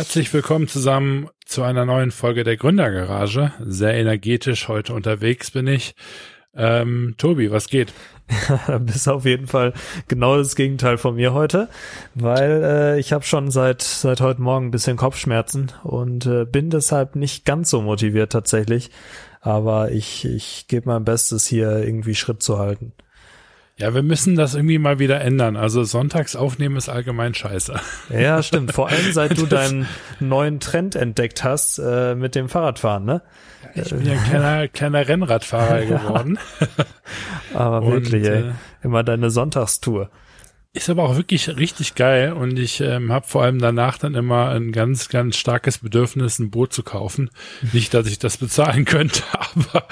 Herzlich willkommen zusammen zu einer neuen Folge der Gründergarage. Sehr energetisch heute unterwegs bin ich. Ähm, Tobi, was geht? Bist auf jeden Fall genau das Gegenteil von mir heute, weil äh, ich habe schon seit seit heute Morgen ein bisschen Kopfschmerzen und äh, bin deshalb nicht ganz so motiviert tatsächlich. Aber ich ich gebe mein Bestes hier irgendwie Schritt zu halten. Ja, wir müssen das irgendwie mal wieder ändern. Also sonntags aufnehmen ist allgemein scheiße. Ja, stimmt. Vor allem seit du deinen neuen Trend entdeckt hast äh, mit dem Fahrradfahren, ne? Ich bin ja ein kleiner, kleiner Rennradfahrer geworden. Aber wirklich, Und, ey. Äh, immer deine Sonntagstour. Ist aber auch wirklich richtig geil und ich ähm, habe vor allem danach dann immer ein ganz, ganz starkes Bedürfnis, ein Boot zu kaufen. Nicht, dass ich das bezahlen könnte, aber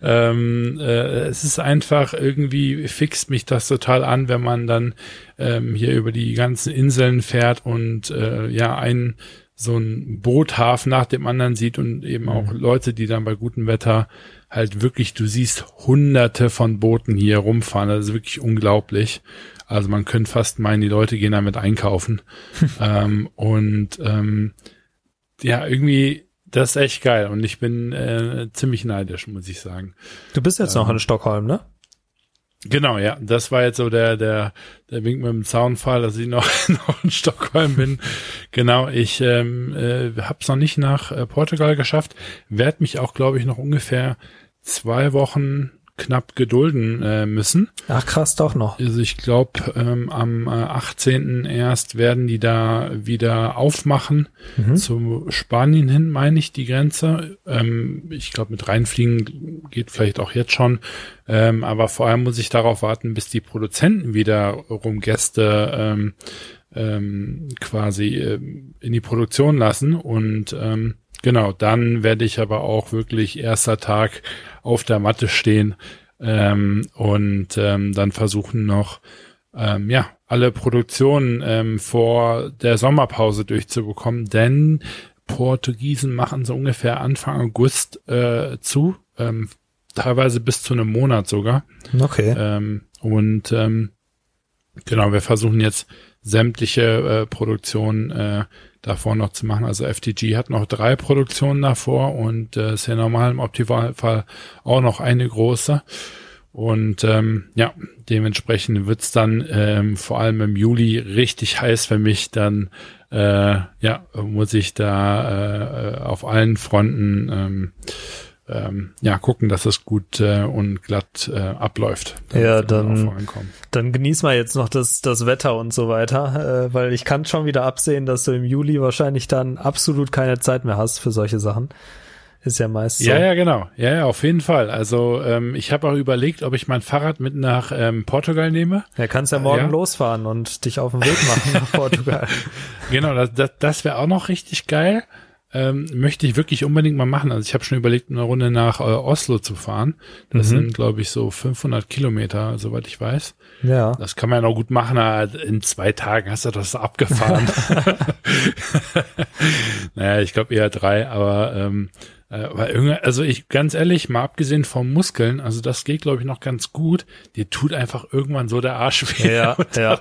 ähm, äh, es ist einfach irgendwie fixt mich das total an, wenn man dann ähm, hier über die ganzen Inseln fährt und äh, ja ein so ein Boothafen nach dem anderen sieht und eben auch mhm. Leute, die dann bei gutem Wetter halt wirklich, du siehst hunderte von Booten hier rumfahren. Das ist wirklich unglaublich. Also man könnte fast meinen, die Leute gehen damit einkaufen. ähm, und ähm, ja, irgendwie, das ist echt geil. Und ich bin äh, ziemlich neidisch, muss ich sagen. Du bist jetzt ähm, noch in Stockholm, ne? Genau, ja. Das war jetzt so der, der, der Wink mit dem Zaunfall, dass ich noch, noch in Stockholm bin. genau, ich ähm, äh, habe es noch nicht nach äh, Portugal geschafft. Werd mich auch, glaube ich, noch ungefähr zwei Wochen knapp gedulden äh, müssen. Ach krass, doch noch. Also ich glaube, ähm, am äh, 18. erst werden die da wieder aufmachen. Mhm. Zu Spanien hin, meine ich, die Grenze. Ähm, ich glaube, mit reinfliegen geht vielleicht auch jetzt schon. Ähm, aber vor allem muss ich darauf warten, bis die Produzenten wiederum Gäste ähm, ähm, quasi äh, in die Produktion lassen. Und ähm, genau, dann werde ich aber auch wirklich erster Tag auf der Matte stehen ähm, und ähm, dann versuchen noch ähm, ja alle Produktionen ähm, vor der Sommerpause durchzubekommen, denn Portugiesen machen so ungefähr Anfang August äh, zu, ähm, teilweise bis zu einem Monat sogar. Okay. Ähm, und ähm, genau, wir versuchen jetzt sämtliche äh, Produktionen äh, davor noch zu machen. Also FTG hat noch drei Produktionen davor und äh, ist ja normal im Optimalfall auch noch eine große. Und ähm, ja, dementsprechend wird's dann ähm, vor allem im Juli richtig heiß für mich. Dann äh, ja, muss ich da äh, auf allen Fronten ähm, ähm, ja, gucken, dass es gut äh, und glatt äh, abläuft. Ja, dann, dann genieß mal jetzt noch das, das Wetter und so weiter, äh, weil ich kann schon wieder absehen, dass du im Juli wahrscheinlich dann absolut keine Zeit mehr hast für solche Sachen. Ist ja meist so. Ja, ja, genau. Ja, ja, auf jeden Fall. Also ähm, ich habe auch überlegt, ob ich mein Fahrrad mit nach ähm, Portugal nehme. Ja, kannst ja morgen ja. losfahren und dich auf den Weg machen nach Portugal. genau, das, das, das wäre auch noch richtig geil ähm, möchte ich wirklich unbedingt mal machen. Also ich habe schon überlegt, eine Runde nach äh, Oslo zu fahren. Das mhm. sind, glaube ich, so 500 Kilometer, soweit ich weiß. Ja. Das kann man ja noch gut machen. In zwei Tagen hast du das abgefahren. naja, ich glaube eher drei, aber ähm, äh, aber irgendwie, also ich, ganz ehrlich, mal abgesehen vom Muskeln, also das geht, glaube ich, noch ganz gut. Dir tut einfach irgendwann so der Arsch weh. Ja, ja.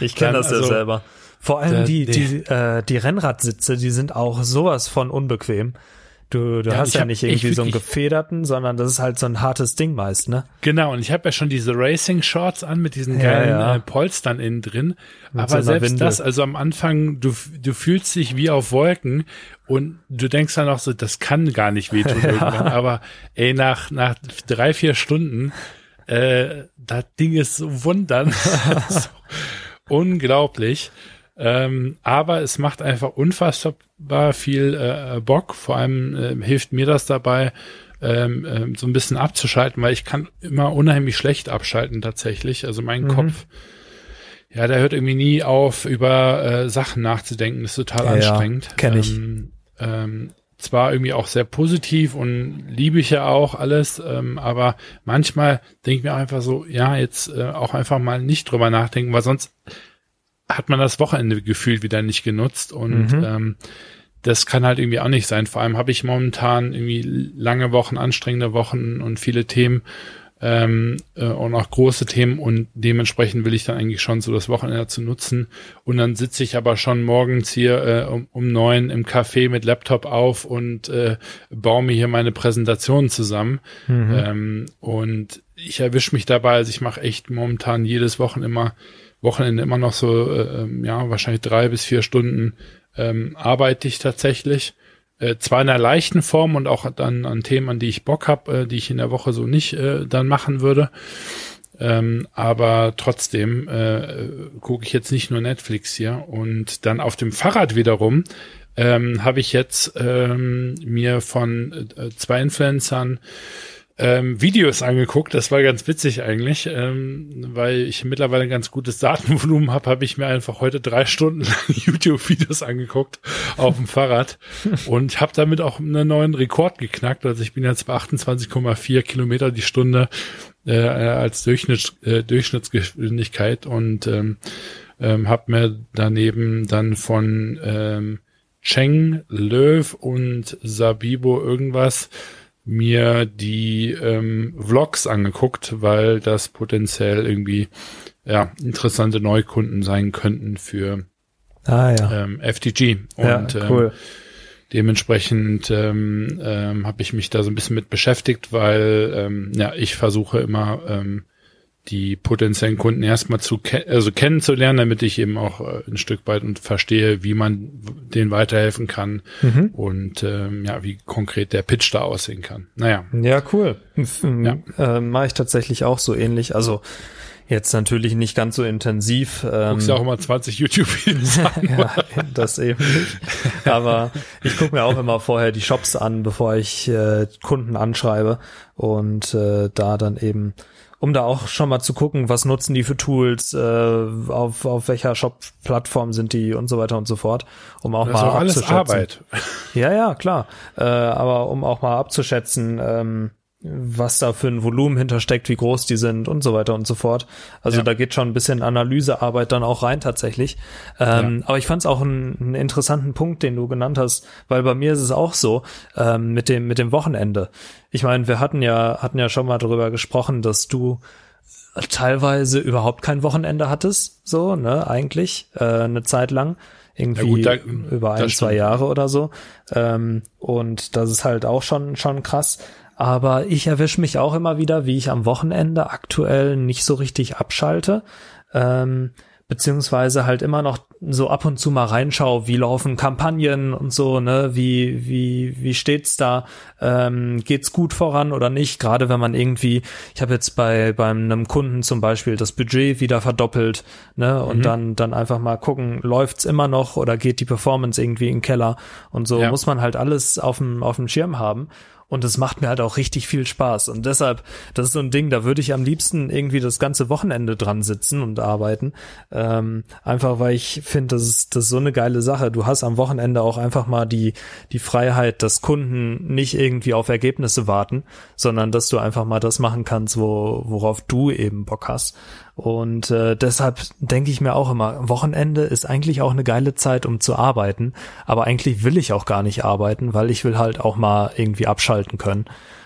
Ich kenne das ja also, selber. Vor allem der, die, die, äh, die Rennradsitze, die sind auch sowas von unbequem. Du, du ja, hast ja nicht irgendwie so einen gefederten, sondern das ist halt so ein hartes Ding meist, ne? Genau, und ich habe ja schon diese Racing Shorts an mit diesen geilen ja, ja. Äh, Polstern innen drin. Mit Aber so selbst Winde. das, also am Anfang, du, du fühlst dich wie auf Wolken und du denkst dann auch so, das kann gar nicht wehtun irgendwann. Aber ey, nach, nach drei, vier Stunden, äh, das Ding ist so wundern. so unglaublich. Ähm, aber es macht einfach unfassbar viel äh, Bock. Vor allem äh, hilft mir das dabei, ähm, äh, so ein bisschen abzuschalten, weil ich kann immer unheimlich schlecht abschalten tatsächlich. Also mein mhm. Kopf, ja, der hört irgendwie nie auf, über äh, Sachen nachzudenken. Das ist total ja, anstrengend. Ja, Kenn ich. Ähm, ähm, zwar irgendwie auch sehr positiv und liebe ich ja auch alles, ähm, aber manchmal denke ich mir einfach so, ja, jetzt äh, auch einfach mal nicht drüber nachdenken, weil sonst hat man das Wochenende gefühlt wieder nicht genutzt und mhm. ähm, das kann halt irgendwie auch nicht sein. Vor allem habe ich momentan irgendwie lange Wochen, anstrengende Wochen und viele Themen ähm, äh, und auch große Themen und dementsprechend will ich dann eigentlich schon so das Wochenende dazu nutzen und dann sitze ich aber schon morgens hier äh, um, um neun im Café mit Laptop auf und äh, baue mir hier meine Präsentation zusammen mhm. ähm, und ich erwische mich dabei, also ich mache echt momentan jedes Wochenende immer Wochenende immer noch so äh, ähm, ja wahrscheinlich drei bis vier Stunden ähm, arbeite ich tatsächlich äh, zwar in einer leichten Form und auch dann an Themen, an die ich Bock habe, äh, die ich in der Woche so nicht äh, dann machen würde. Ähm, aber trotzdem äh, gucke ich jetzt nicht nur Netflix hier. Und dann auf dem Fahrrad wiederum ähm, habe ich jetzt ähm, mir von äh, zwei Influencern ähm, Videos angeguckt. Das war ganz witzig eigentlich, ähm, weil ich mittlerweile ein ganz gutes Datenvolumen habe, habe ich mir einfach heute drei Stunden lang YouTube-Videos angeguckt auf dem Fahrrad und habe damit auch einen neuen Rekord geknackt. Also ich bin jetzt bei 28,4 Kilometer die Stunde äh, als Durchschnitts, äh, Durchschnittsgeschwindigkeit und ähm, ähm, habe mir daneben dann von ähm, Cheng, Löw und Sabibo irgendwas mir die ähm, Vlogs angeguckt, weil das potenziell irgendwie ja interessante Neukunden sein könnten für ah, ja. ähm, FTG. Und ja, cool. ähm, dementsprechend ähm, ähm, habe ich mich da so ein bisschen mit beschäftigt, weil ähm, ja ich versuche immer ähm, die potenziellen Kunden erstmal zu also kennenzulernen, damit ich eben auch äh, ein Stück weit und verstehe, wie man denen weiterhelfen kann mhm. und ähm, ja, wie konkret der Pitch da aussehen kann. Naja. Ja, cool. Ja. Äh, Mache ich tatsächlich auch so ähnlich. Also Jetzt natürlich nicht ganz so intensiv. Ähm, Guckst ja auch immer 20 YouTube-Videos an. ja, das eben nicht. Aber ich gucke mir auch immer vorher die Shops an, bevor ich äh, Kunden anschreibe und äh, da dann eben um da auch schon mal zu gucken, was nutzen die für Tools, äh, auf, auf welcher Shop-Plattform sind die und so weiter und so fort, um auch das mal ist auch alles Arbeit. Ja, ja, klar. Äh, aber um auch mal abzuschätzen, ähm, was da für ein Volumen hintersteckt, wie groß die sind und so weiter und so fort. Also ja. da geht schon ein bisschen Analysearbeit dann auch rein tatsächlich. Ähm, ja. Aber ich fand es auch einen, einen, interessanten Punkt, den du genannt hast, weil bei mir ist es auch so ähm, mit dem mit dem Wochenende. Ich meine, wir hatten ja hatten ja schon mal darüber gesprochen, dass du teilweise überhaupt kein Wochenende hattest, so ne eigentlich äh, eine Zeit lang irgendwie gut, da, über ein zwei Jahre oder so. Ähm, und das ist halt auch schon schon krass. Aber ich erwische mich auch immer wieder, wie ich am Wochenende aktuell nicht so richtig abschalte. Ähm, beziehungsweise halt immer noch so ab und zu mal reinschaue, wie laufen Kampagnen und so, ne, wie, wie, wie steht's da, ähm, geht's gut voran oder nicht, gerade wenn man irgendwie, ich habe jetzt bei, bei einem Kunden zum Beispiel das Budget wieder verdoppelt, ne, und mhm. dann, dann einfach mal gucken, läuft's immer noch oder geht die Performance irgendwie in den Keller und so ja. muss man halt alles auf dem, auf dem Schirm haben und es macht mir halt auch richtig viel Spaß. Und deshalb, das ist so ein Ding, da würde ich am liebsten irgendwie das ganze Wochenende dran sitzen und arbeiten. Ähm, einfach weil ich finde, das ist, das ist so eine geile Sache. Du hast am Wochenende auch einfach mal die, die Freiheit, dass Kunden nicht irgendwie auf Ergebnisse warten, sondern dass du einfach mal das machen kannst, wo, worauf du eben Bock hast. Und äh, deshalb denke ich mir auch immer, Wochenende ist eigentlich auch eine geile Zeit, um zu arbeiten. Aber eigentlich will ich auch gar nicht arbeiten, weil ich will halt auch mal irgendwie abschalten können.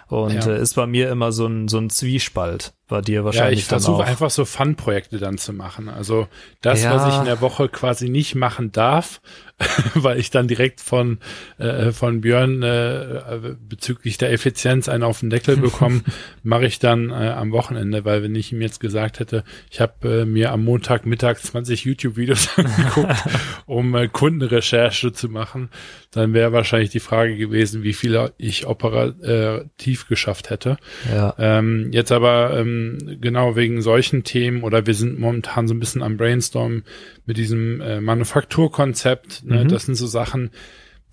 Und ja. äh, ist bei mir immer so ein, so ein Zwiespalt. Bei dir wahrscheinlich. Ja, ich versuche einfach so Fun-Projekte dann zu machen. Also das, ja. was ich in der Woche quasi nicht machen darf, weil ich dann direkt von, äh, von Björn äh, bezüglich der Effizienz einen auf den Deckel bekomme, mache ich dann äh, am Wochenende, weil wenn ich ihm jetzt gesagt hätte, ich habe äh, mir am Montag Mittag 20 YouTube-Videos angeguckt, um äh, Kundenrecherche zu machen, dann wäre wahrscheinlich die Frage gewesen, wie viel ich operativ geschafft hätte. Ja. Ähm, jetzt aber ähm, genau wegen solchen Themen oder wir sind momentan so ein bisschen am Brainstorm mit diesem äh, Manufakturkonzept. Ne? Mhm. Das sind so Sachen,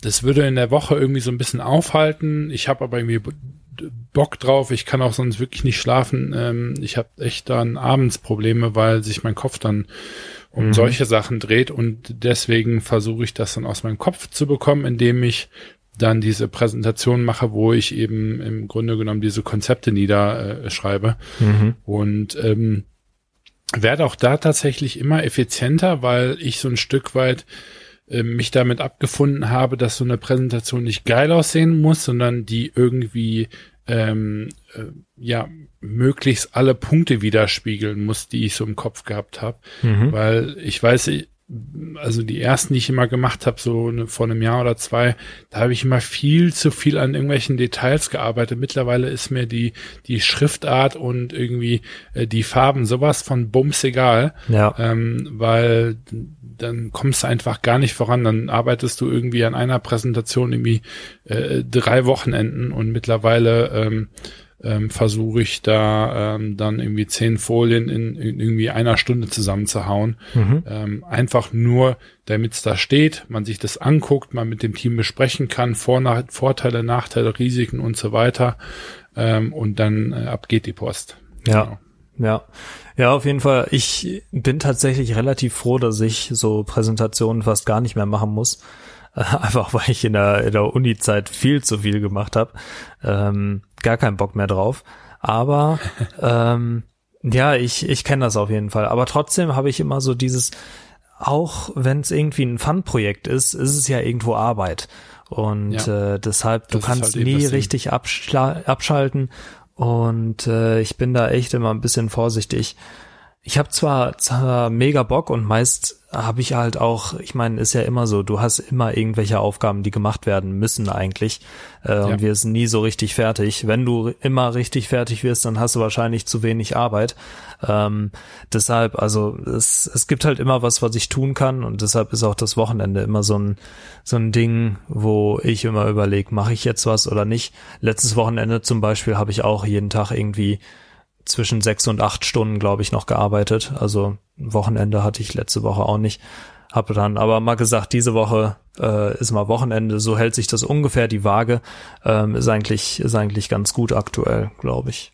das würde in der Woche irgendwie so ein bisschen aufhalten. Ich habe aber irgendwie Bock drauf. Ich kann auch sonst wirklich nicht schlafen. Ähm, ich habe echt dann abends Probleme, weil sich mein Kopf dann um mhm. solche Sachen dreht und deswegen versuche ich das dann aus meinem Kopf zu bekommen, indem ich dann diese Präsentation mache, wo ich eben im Grunde genommen diese Konzepte niederschreibe. Äh, mhm. Und ähm, werde auch da tatsächlich immer effizienter, weil ich so ein Stück weit äh, mich damit abgefunden habe, dass so eine Präsentation nicht geil aussehen muss, sondern die irgendwie ähm, äh, ja möglichst alle Punkte widerspiegeln muss, die ich so im Kopf gehabt habe, mhm. weil ich weiß, also die ersten, die ich immer gemacht habe, so eine, vor einem Jahr oder zwei, da habe ich immer viel zu viel an irgendwelchen Details gearbeitet. Mittlerweile ist mir die die Schriftart und irgendwie äh, die Farben sowas von Bums egal, ja. ähm, weil dann kommst du einfach gar nicht voran. Dann arbeitest du irgendwie an einer Präsentation irgendwie äh, drei Wochenenden und mittlerweile ähm, ähm, versuche ich da ähm, dann irgendwie zehn Folien in, in irgendwie einer Stunde zusammenzuhauen. Mhm. Ähm, einfach nur, damit es da steht, man sich das anguckt, man mit dem Team besprechen kann, Vor Vorteile, Nachteile, Risiken und so weiter. Ähm, und dann äh, ab geht die Post. Ja. Genau. Ja. Ja, auf jeden Fall. Ich bin tatsächlich relativ froh, dass ich so Präsentationen fast gar nicht mehr machen muss. Einfach weil ich in der, in der Uni-Zeit viel zu viel gemacht habe. Ähm, gar keinen Bock mehr drauf. Aber ähm, ja, ich, ich kenne das auf jeden Fall. Aber trotzdem habe ich immer so dieses, auch wenn es irgendwie ein Fun-Projekt ist, ist es ja irgendwo Arbeit. Und ja, äh, deshalb, du kannst halt nie richtig abschalten. Und äh, ich bin da echt immer ein bisschen vorsichtig ich habe zwar, zwar mega Bock und meist habe ich halt auch, ich meine, ist ja immer so, du hast immer irgendwelche Aufgaben, die gemacht werden müssen eigentlich äh, ja. und wir sind nie so richtig fertig. Wenn du immer richtig fertig wirst, dann hast du wahrscheinlich zu wenig Arbeit. Ähm, deshalb, also es, es gibt halt immer was, was ich tun kann und deshalb ist auch das Wochenende immer so ein so ein Ding, wo ich immer überlege, mache ich jetzt was oder nicht. Letztes Wochenende zum Beispiel habe ich auch jeden Tag irgendwie zwischen sechs und acht Stunden, glaube ich, noch gearbeitet. Also Wochenende hatte ich letzte Woche auch nicht. Habe dann aber mal gesagt, diese Woche äh, ist mal Wochenende. So hält sich das ungefähr die Waage. Ähm, ist eigentlich ist eigentlich ganz gut aktuell, glaube ich.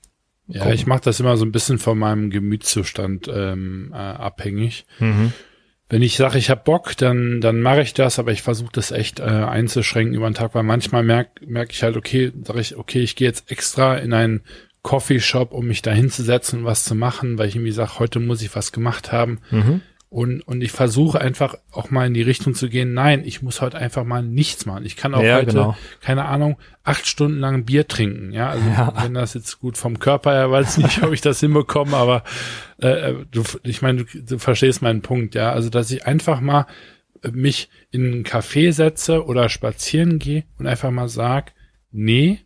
Ja, Gucken. ich mache das immer so ein bisschen von meinem Gemütszustand ähm, äh, abhängig. Mhm. Wenn ich sage, ich habe Bock, dann dann mache ich das, aber ich versuche das echt äh, einzuschränken über den Tag, weil manchmal merke merk ich halt, okay, sage ich, okay, ich gehe jetzt extra in ein Coffeeshop, um mich da hinzusetzen und was zu machen, weil ich irgendwie sage, heute muss ich was gemacht haben. Mhm. Und, und ich versuche einfach auch mal in die Richtung zu gehen, nein, ich muss heute einfach mal nichts machen. Ich kann auch ja, heute, genau. keine Ahnung, acht Stunden lang Bier trinken. Ja, also ja. wenn das jetzt gut vom Körper her, weiß nicht, ob ich das hinbekomme, aber äh, äh, du, ich meine, du, du verstehst meinen Punkt, ja. Also, dass ich einfach mal äh, mich in ein Café setze oder spazieren gehe und einfach mal sag, nee,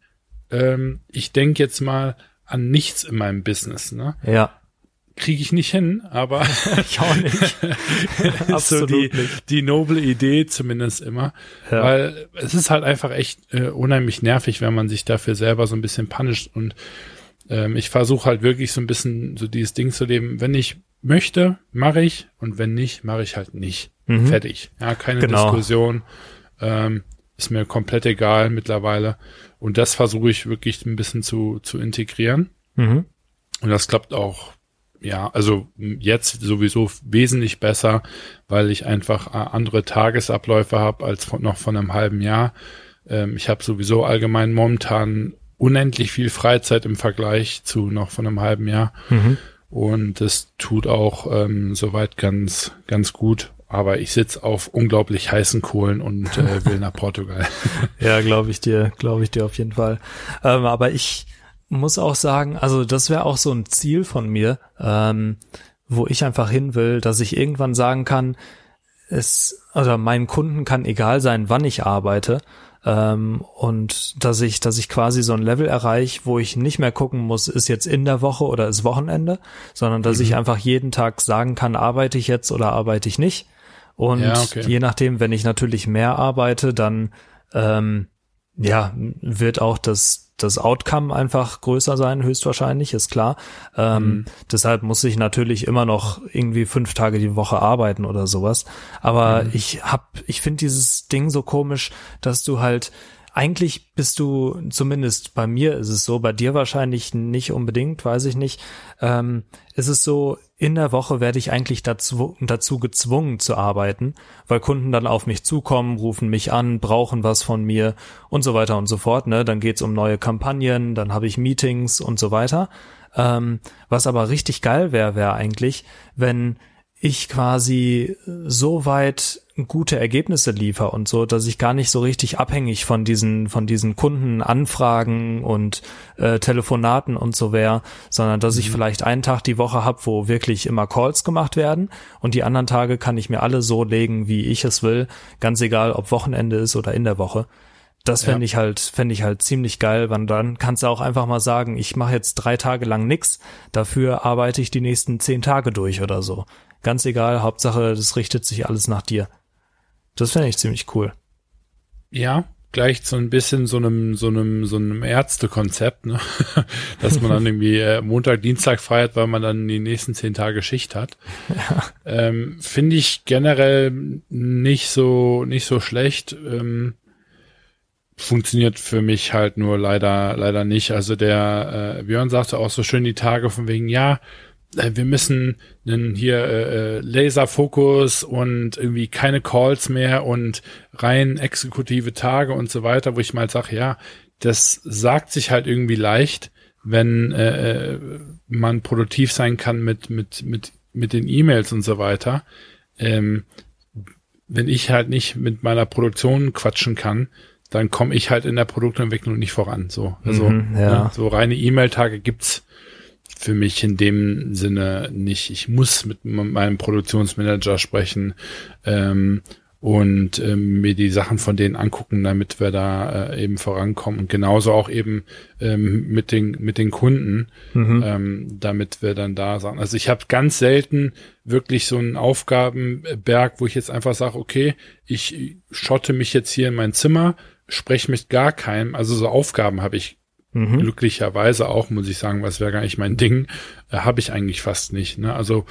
ähm, ich denke jetzt mal an nichts in meinem Business. Ne? Ja. Kriege ich nicht hin, aber ich auch nicht. Absolut so die, nicht. die noble Idee zumindest immer. Ja. Weil es ist halt einfach echt äh, unheimlich nervig, wenn man sich dafür selber so ein bisschen punisht. Und ähm, ich versuche halt wirklich so ein bisschen so dieses Ding zu leben. Wenn ich möchte, mache ich und wenn nicht, mache ich halt nicht. Mhm. Fertig. Ja, keine genau. Diskussion. Ähm, ist mir komplett egal mittlerweile. Und das versuche ich wirklich ein bisschen zu, zu integrieren. Mhm. Und das klappt auch, ja, also jetzt sowieso wesentlich besser, weil ich einfach äh, andere Tagesabläufe habe als von, noch von einem halben Jahr. Ähm, ich habe sowieso allgemein momentan unendlich viel Freizeit im Vergleich zu noch von einem halben Jahr. Mhm. Und das tut auch ähm, soweit ganz, ganz gut aber ich sitze auf unglaublich heißen Kohlen und äh, will nach Portugal. ja, glaube ich dir, glaube ich dir auf jeden Fall. Ähm, aber ich muss auch sagen, also das wäre auch so ein Ziel von mir, ähm, wo ich einfach hin will, dass ich irgendwann sagen kann, es, oder meinen Kunden kann egal sein, wann ich arbeite. Ähm, und dass ich, dass ich quasi so ein Level erreiche, wo ich nicht mehr gucken muss, ist jetzt in der Woche oder ist Wochenende, sondern dass mhm. ich einfach jeden Tag sagen kann, arbeite ich jetzt oder arbeite ich nicht. Und ja, okay. je nachdem, wenn ich natürlich mehr arbeite, dann ähm, ja, wird auch das, das Outcome einfach größer sein, höchstwahrscheinlich, ist klar. Ähm, mhm. Deshalb muss ich natürlich immer noch irgendwie fünf Tage die Woche arbeiten oder sowas. Aber mhm. ich hab, ich finde dieses Ding so komisch, dass du halt eigentlich bist du, zumindest bei mir ist es so, bei dir wahrscheinlich nicht unbedingt, weiß ich nicht, ähm, ist es so, in der Woche werde ich eigentlich dazu, dazu gezwungen zu arbeiten, weil Kunden dann auf mich zukommen, rufen mich an, brauchen was von mir und so weiter und so fort. Ne? Dann geht's um neue Kampagnen, dann habe ich Meetings und so weiter. Ähm, was aber richtig geil wäre, wäre eigentlich, wenn ich quasi so weit gute Ergebnisse liefere und so, dass ich gar nicht so richtig abhängig von diesen von diesen Kundenanfragen und äh, Telefonaten und so wäre, sondern dass mhm. ich vielleicht einen Tag die Woche habe, wo wirklich immer Calls gemacht werden und die anderen Tage kann ich mir alle so legen, wie ich es will, ganz egal, ob Wochenende ist oder in der Woche. Das fände ja. ich halt, fände ich halt ziemlich geil, weil dann kannst du auch einfach mal sagen, ich mache jetzt drei Tage lang nix, dafür arbeite ich die nächsten zehn Tage durch oder so. Ganz egal, Hauptsache, das richtet sich alles nach dir. Das fände ich ziemlich cool. Ja, gleich so ein bisschen so einem, so einem, so einem Ärztekonzept, ne? dass man dann irgendwie äh, Montag, Dienstag feiert, weil man dann die nächsten zehn Tage Schicht hat. Ja. Ähm, Finde ich generell nicht so, nicht so schlecht. Ähm, funktioniert für mich halt nur leider, leider nicht. Also der äh, Björn sagte auch so schön die Tage von wegen, ja, wir müssen einen hier äh, äh, Laserfokus und irgendwie keine Calls mehr und rein exekutive Tage und so weiter, wo ich mal sage, ja, das sagt sich halt irgendwie leicht, wenn äh, äh, man produktiv sein kann mit mit mit mit den E-Mails und so weiter. Ähm, wenn ich halt nicht mit meiner Produktion quatschen kann, dann komme ich halt in der Produktentwicklung nicht voran. So, also mhm, ja. ne, so reine E-Mail-Tage gibt's für mich in dem Sinne nicht. Ich muss mit meinem Produktionsmanager sprechen ähm, und ähm, mir die Sachen von denen angucken, damit wir da äh, eben vorankommen und genauso auch eben ähm, mit den mit den Kunden, mhm. ähm, damit wir dann da sagen. Also ich habe ganz selten wirklich so einen Aufgabenberg, wo ich jetzt einfach sage, okay, ich schotte mich jetzt hier in mein Zimmer, spreche mit gar keinem. Also so Aufgaben habe ich mhm. glücklicherweise auch, muss ich sagen, was wäre gar nicht mein Ding, äh, habe ich eigentlich fast nicht. Ne? Also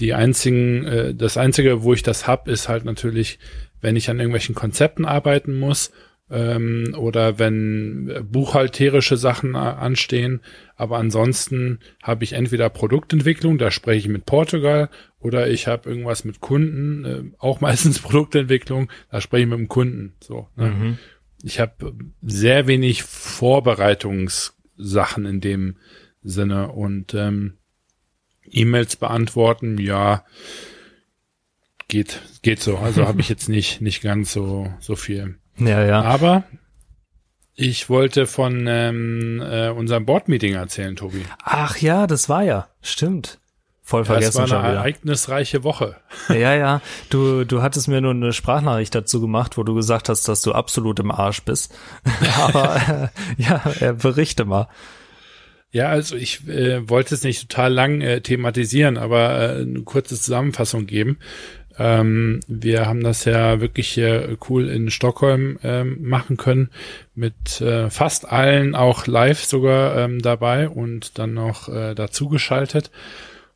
die einzigen, äh, das einzige, wo ich das hab, ist halt natürlich, wenn ich an irgendwelchen Konzepten arbeiten muss ähm, oder wenn buchhalterische Sachen äh, anstehen. Aber ansonsten habe ich entweder Produktentwicklung, da spreche ich mit Portugal, oder ich habe irgendwas mit Kunden, äh, auch meistens Produktentwicklung, da spreche ich mit dem Kunden. So. Ne? Mhm ich habe sehr wenig Vorbereitungssachen in dem Sinne und ähm, E-Mails beantworten, ja, geht geht so. Also habe ich jetzt nicht nicht ganz so so viel. Ja, ja. Aber ich wollte von ähm, äh, unserem Board-Meeting erzählen, Tobi. Ach ja, das war ja, stimmt. Voll vergessen das war eine ereignisreiche Woche. Ja, ja. Du, du hattest mir nur eine Sprachnachricht dazu gemacht, wo du gesagt hast, dass du absolut im Arsch bist. Aber äh, ja, äh, berichte mal. Ja, also ich äh, wollte es nicht total lang äh, thematisieren, aber äh, eine kurze Zusammenfassung geben. Ähm, wir haben das ja wirklich hier cool in Stockholm ähm, machen können, mit äh, fast allen auch live sogar ähm, dabei und dann noch äh, dazugeschaltet.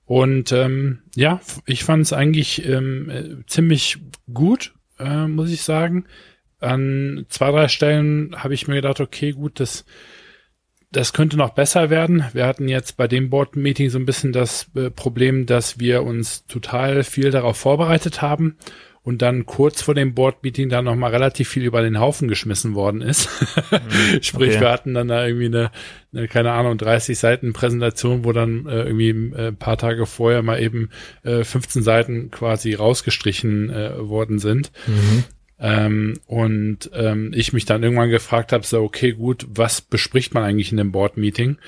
Und ähm, ja, ich fand es eigentlich ähm, äh, ziemlich gut, äh, muss ich sagen. An zwei, drei Stellen habe ich mir gedacht, okay, gut, das, das könnte noch besser werden. Wir hatten jetzt bei dem Board-Meeting so ein bisschen das äh, Problem, dass wir uns total viel darauf vorbereitet haben und dann kurz vor dem Board-Meeting dann nochmal relativ viel über den Haufen geschmissen worden ist. Mhm, Sprich, okay. wir hatten dann da irgendwie eine, eine, keine Ahnung, 30 Seiten Präsentation, wo dann äh, irgendwie äh, ein paar Tage vorher mal eben äh, 15 Seiten quasi rausgestrichen äh, worden sind. Mhm. Ähm, und ähm, ich mich dann irgendwann gefragt habe, so, okay, gut, was bespricht man eigentlich in dem Board-Meeting?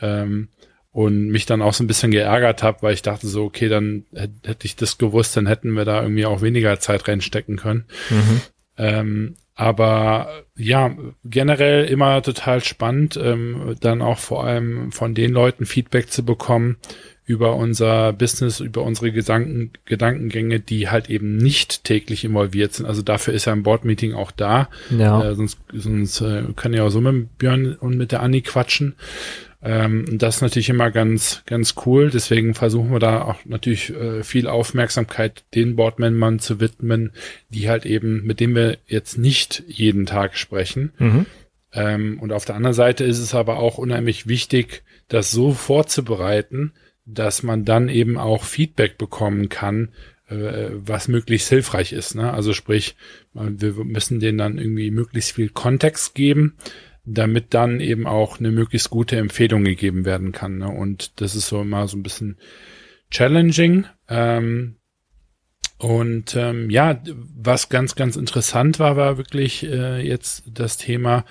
ähm, und mich dann auch so ein bisschen geärgert habe, weil ich dachte so, okay, dann hätte ich das gewusst, dann hätten wir da irgendwie auch weniger Zeit reinstecken können. Mhm. Ähm, aber ja, generell immer total spannend, ähm, dann auch vor allem von den Leuten Feedback zu bekommen über unser Business, über unsere Gedanken, Gedankengänge, die halt eben nicht täglich involviert sind. Also dafür ist ja ein Board-Meeting auch da. Ja. Äh, sonst sonst äh, kann ja auch so mit Björn und mit der Anni quatschen. Ähm, das ist natürlich immer ganz, ganz cool. Deswegen versuchen wir da auch natürlich äh, viel Aufmerksamkeit den Boardmembern zu widmen, die halt eben, mit denen wir jetzt nicht jeden Tag sprechen. Mhm. Ähm, und auf der anderen Seite ist es aber auch unheimlich wichtig, das so vorzubereiten, dass man dann eben auch Feedback bekommen kann, äh, was möglichst hilfreich ist. Ne? Also sprich, wir müssen denen dann irgendwie möglichst viel Kontext geben, damit dann eben auch eine möglichst gute Empfehlung gegeben werden kann. Ne? Und das ist so immer so ein bisschen challenging. Ähm, Und ähm, ja, was ganz, ganz interessant war, war wirklich äh, jetzt das Thema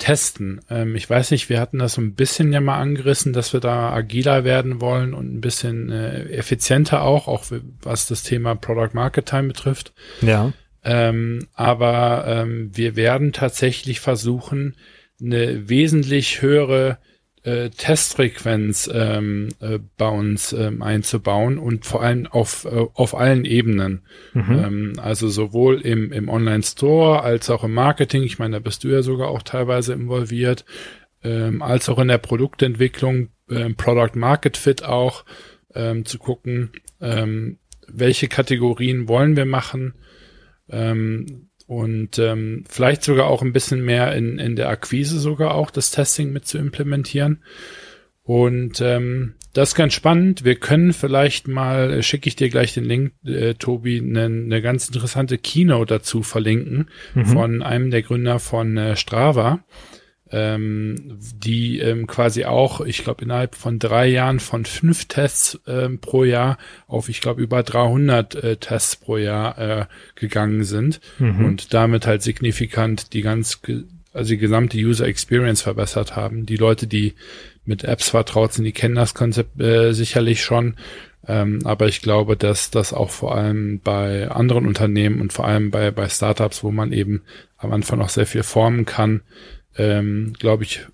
Testen. Ähm, ich weiß nicht, wir hatten das so ein bisschen ja mal angerissen, dass wir da agiler werden wollen und ein bisschen äh, effizienter auch, auch was das Thema Product Market Time betrifft. Ja. Ähm, aber ähm, wir werden tatsächlich versuchen, eine wesentlich höhere äh, Testfrequenz ähm, äh, bei uns ähm, einzubauen und vor allem auf, äh, auf allen Ebenen. Mhm. Ähm, also sowohl im, im Online-Store als auch im Marketing, ich meine, da bist du ja sogar auch teilweise involviert, ähm, als auch in der Produktentwicklung, ähm, Product Market Fit auch, ähm, zu gucken, ähm, welche Kategorien wollen wir machen, ähm, und ähm, vielleicht sogar auch ein bisschen mehr in, in der Akquise sogar auch das Testing mit zu implementieren. Und ähm, das ist ganz spannend. Wir können vielleicht mal, äh, schicke ich dir gleich den Link, äh, Tobi, eine ne ganz interessante Keynote dazu verlinken mhm. von einem der Gründer von äh, Strava ähm, die ähm, quasi auch, ich glaube, innerhalb von drei Jahren von fünf Tests ähm, pro Jahr auf, ich glaube, über 300 äh, Tests pro Jahr äh, gegangen sind mhm. und damit halt signifikant die ganz, also die gesamte User Experience verbessert haben. Die Leute, die mit Apps vertraut sind, die kennen das Konzept äh, sicherlich schon. Ähm, aber ich glaube, dass das auch vor allem bei anderen Unternehmen und vor allem bei, bei Startups, wo man eben am Anfang noch sehr viel formen kann, ähm, glaube ich,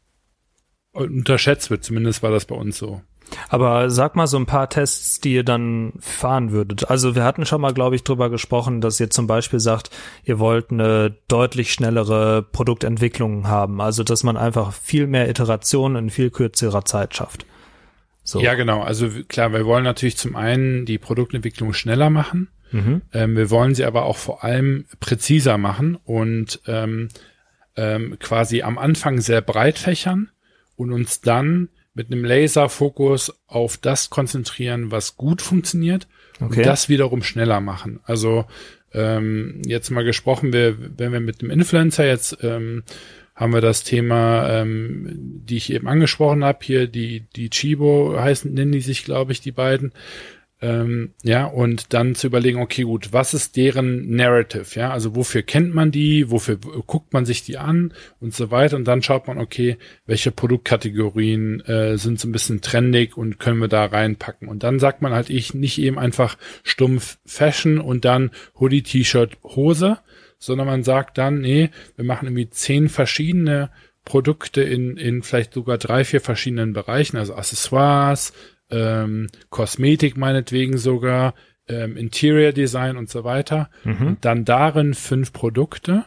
unterschätzt wird. Zumindest war das bei uns so. Aber sag mal so ein paar Tests, die ihr dann fahren würdet. Also wir hatten schon mal, glaube ich, drüber gesprochen, dass ihr zum Beispiel sagt, ihr wollt eine deutlich schnellere Produktentwicklung haben. Also dass man einfach viel mehr Iterationen in viel kürzerer Zeit schafft. So. Ja, genau. Also klar, wir wollen natürlich zum einen die Produktentwicklung schneller machen. Mhm. Ähm, wir wollen sie aber auch vor allem präziser machen und ähm, ähm, quasi am Anfang sehr breit fächern und uns dann mit einem Laserfokus auf das konzentrieren, was gut funktioniert okay. und das wiederum schneller machen. Also ähm, jetzt mal gesprochen, wir, wenn wir mit dem Influencer jetzt ähm, haben wir das Thema, ähm, die ich eben angesprochen habe, hier die die Chibo heißen, nennen die sich, glaube ich, die beiden. Ähm, ja, und dann zu überlegen, okay, gut, was ist deren Narrative? Ja, also wofür kennt man die? Wofür guckt man sich die an? Und so weiter. Und dann schaut man, okay, welche Produktkategorien äh, sind so ein bisschen trendig und können wir da reinpacken? Und dann sagt man halt, ich nicht eben einfach stumpf Fashion und dann Hoodie, T-Shirt, Hose, sondern man sagt dann, nee, wir machen irgendwie zehn verschiedene Produkte in, in vielleicht sogar drei, vier verschiedenen Bereichen, also Accessoires, ähm, Kosmetik meinetwegen sogar, ähm, Interior Design und so weiter. Mhm. Und dann darin fünf Produkte.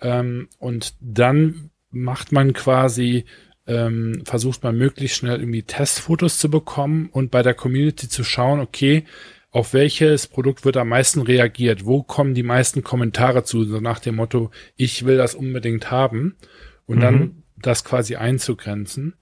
Ähm, und dann macht man quasi, ähm, versucht man möglichst schnell irgendwie Testfotos zu bekommen und bei der Community zu schauen, okay, auf welches Produkt wird am meisten reagiert? Wo kommen die meisten Kommentare zu? So nach dem Motto, ich will das unbedingt haben. Und mhm. dann das quasi einzugrenzen.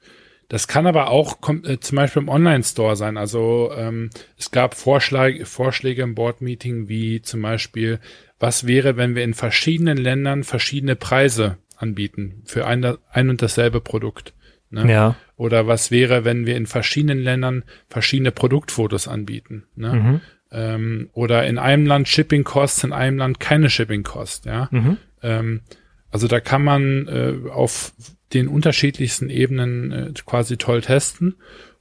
Das kann aber auch äh, zum Beispiel im Online-Store sein. Also ähm, es gab Vorschläge, Vorschläge im Board-Meeting, wie zum Beispiel, was wäre, wenn wir in verschiedenen Ländern verschiedene Preise anbieten für ein, ein und dasselbe Produkt. Ne? Ja. Oder was wäre, wenn wir in verschiedenen Ländern verschiedene Produktfotos anbieten. Ne? Mhm. Ähm, oder in einem Land Shipping Costs, in einem Land keine Shipping Cost. Ja. Mhm. Ähm, also da kann man äh, auf den unterschiedlichsten Ebenen äh, quasi toll testen.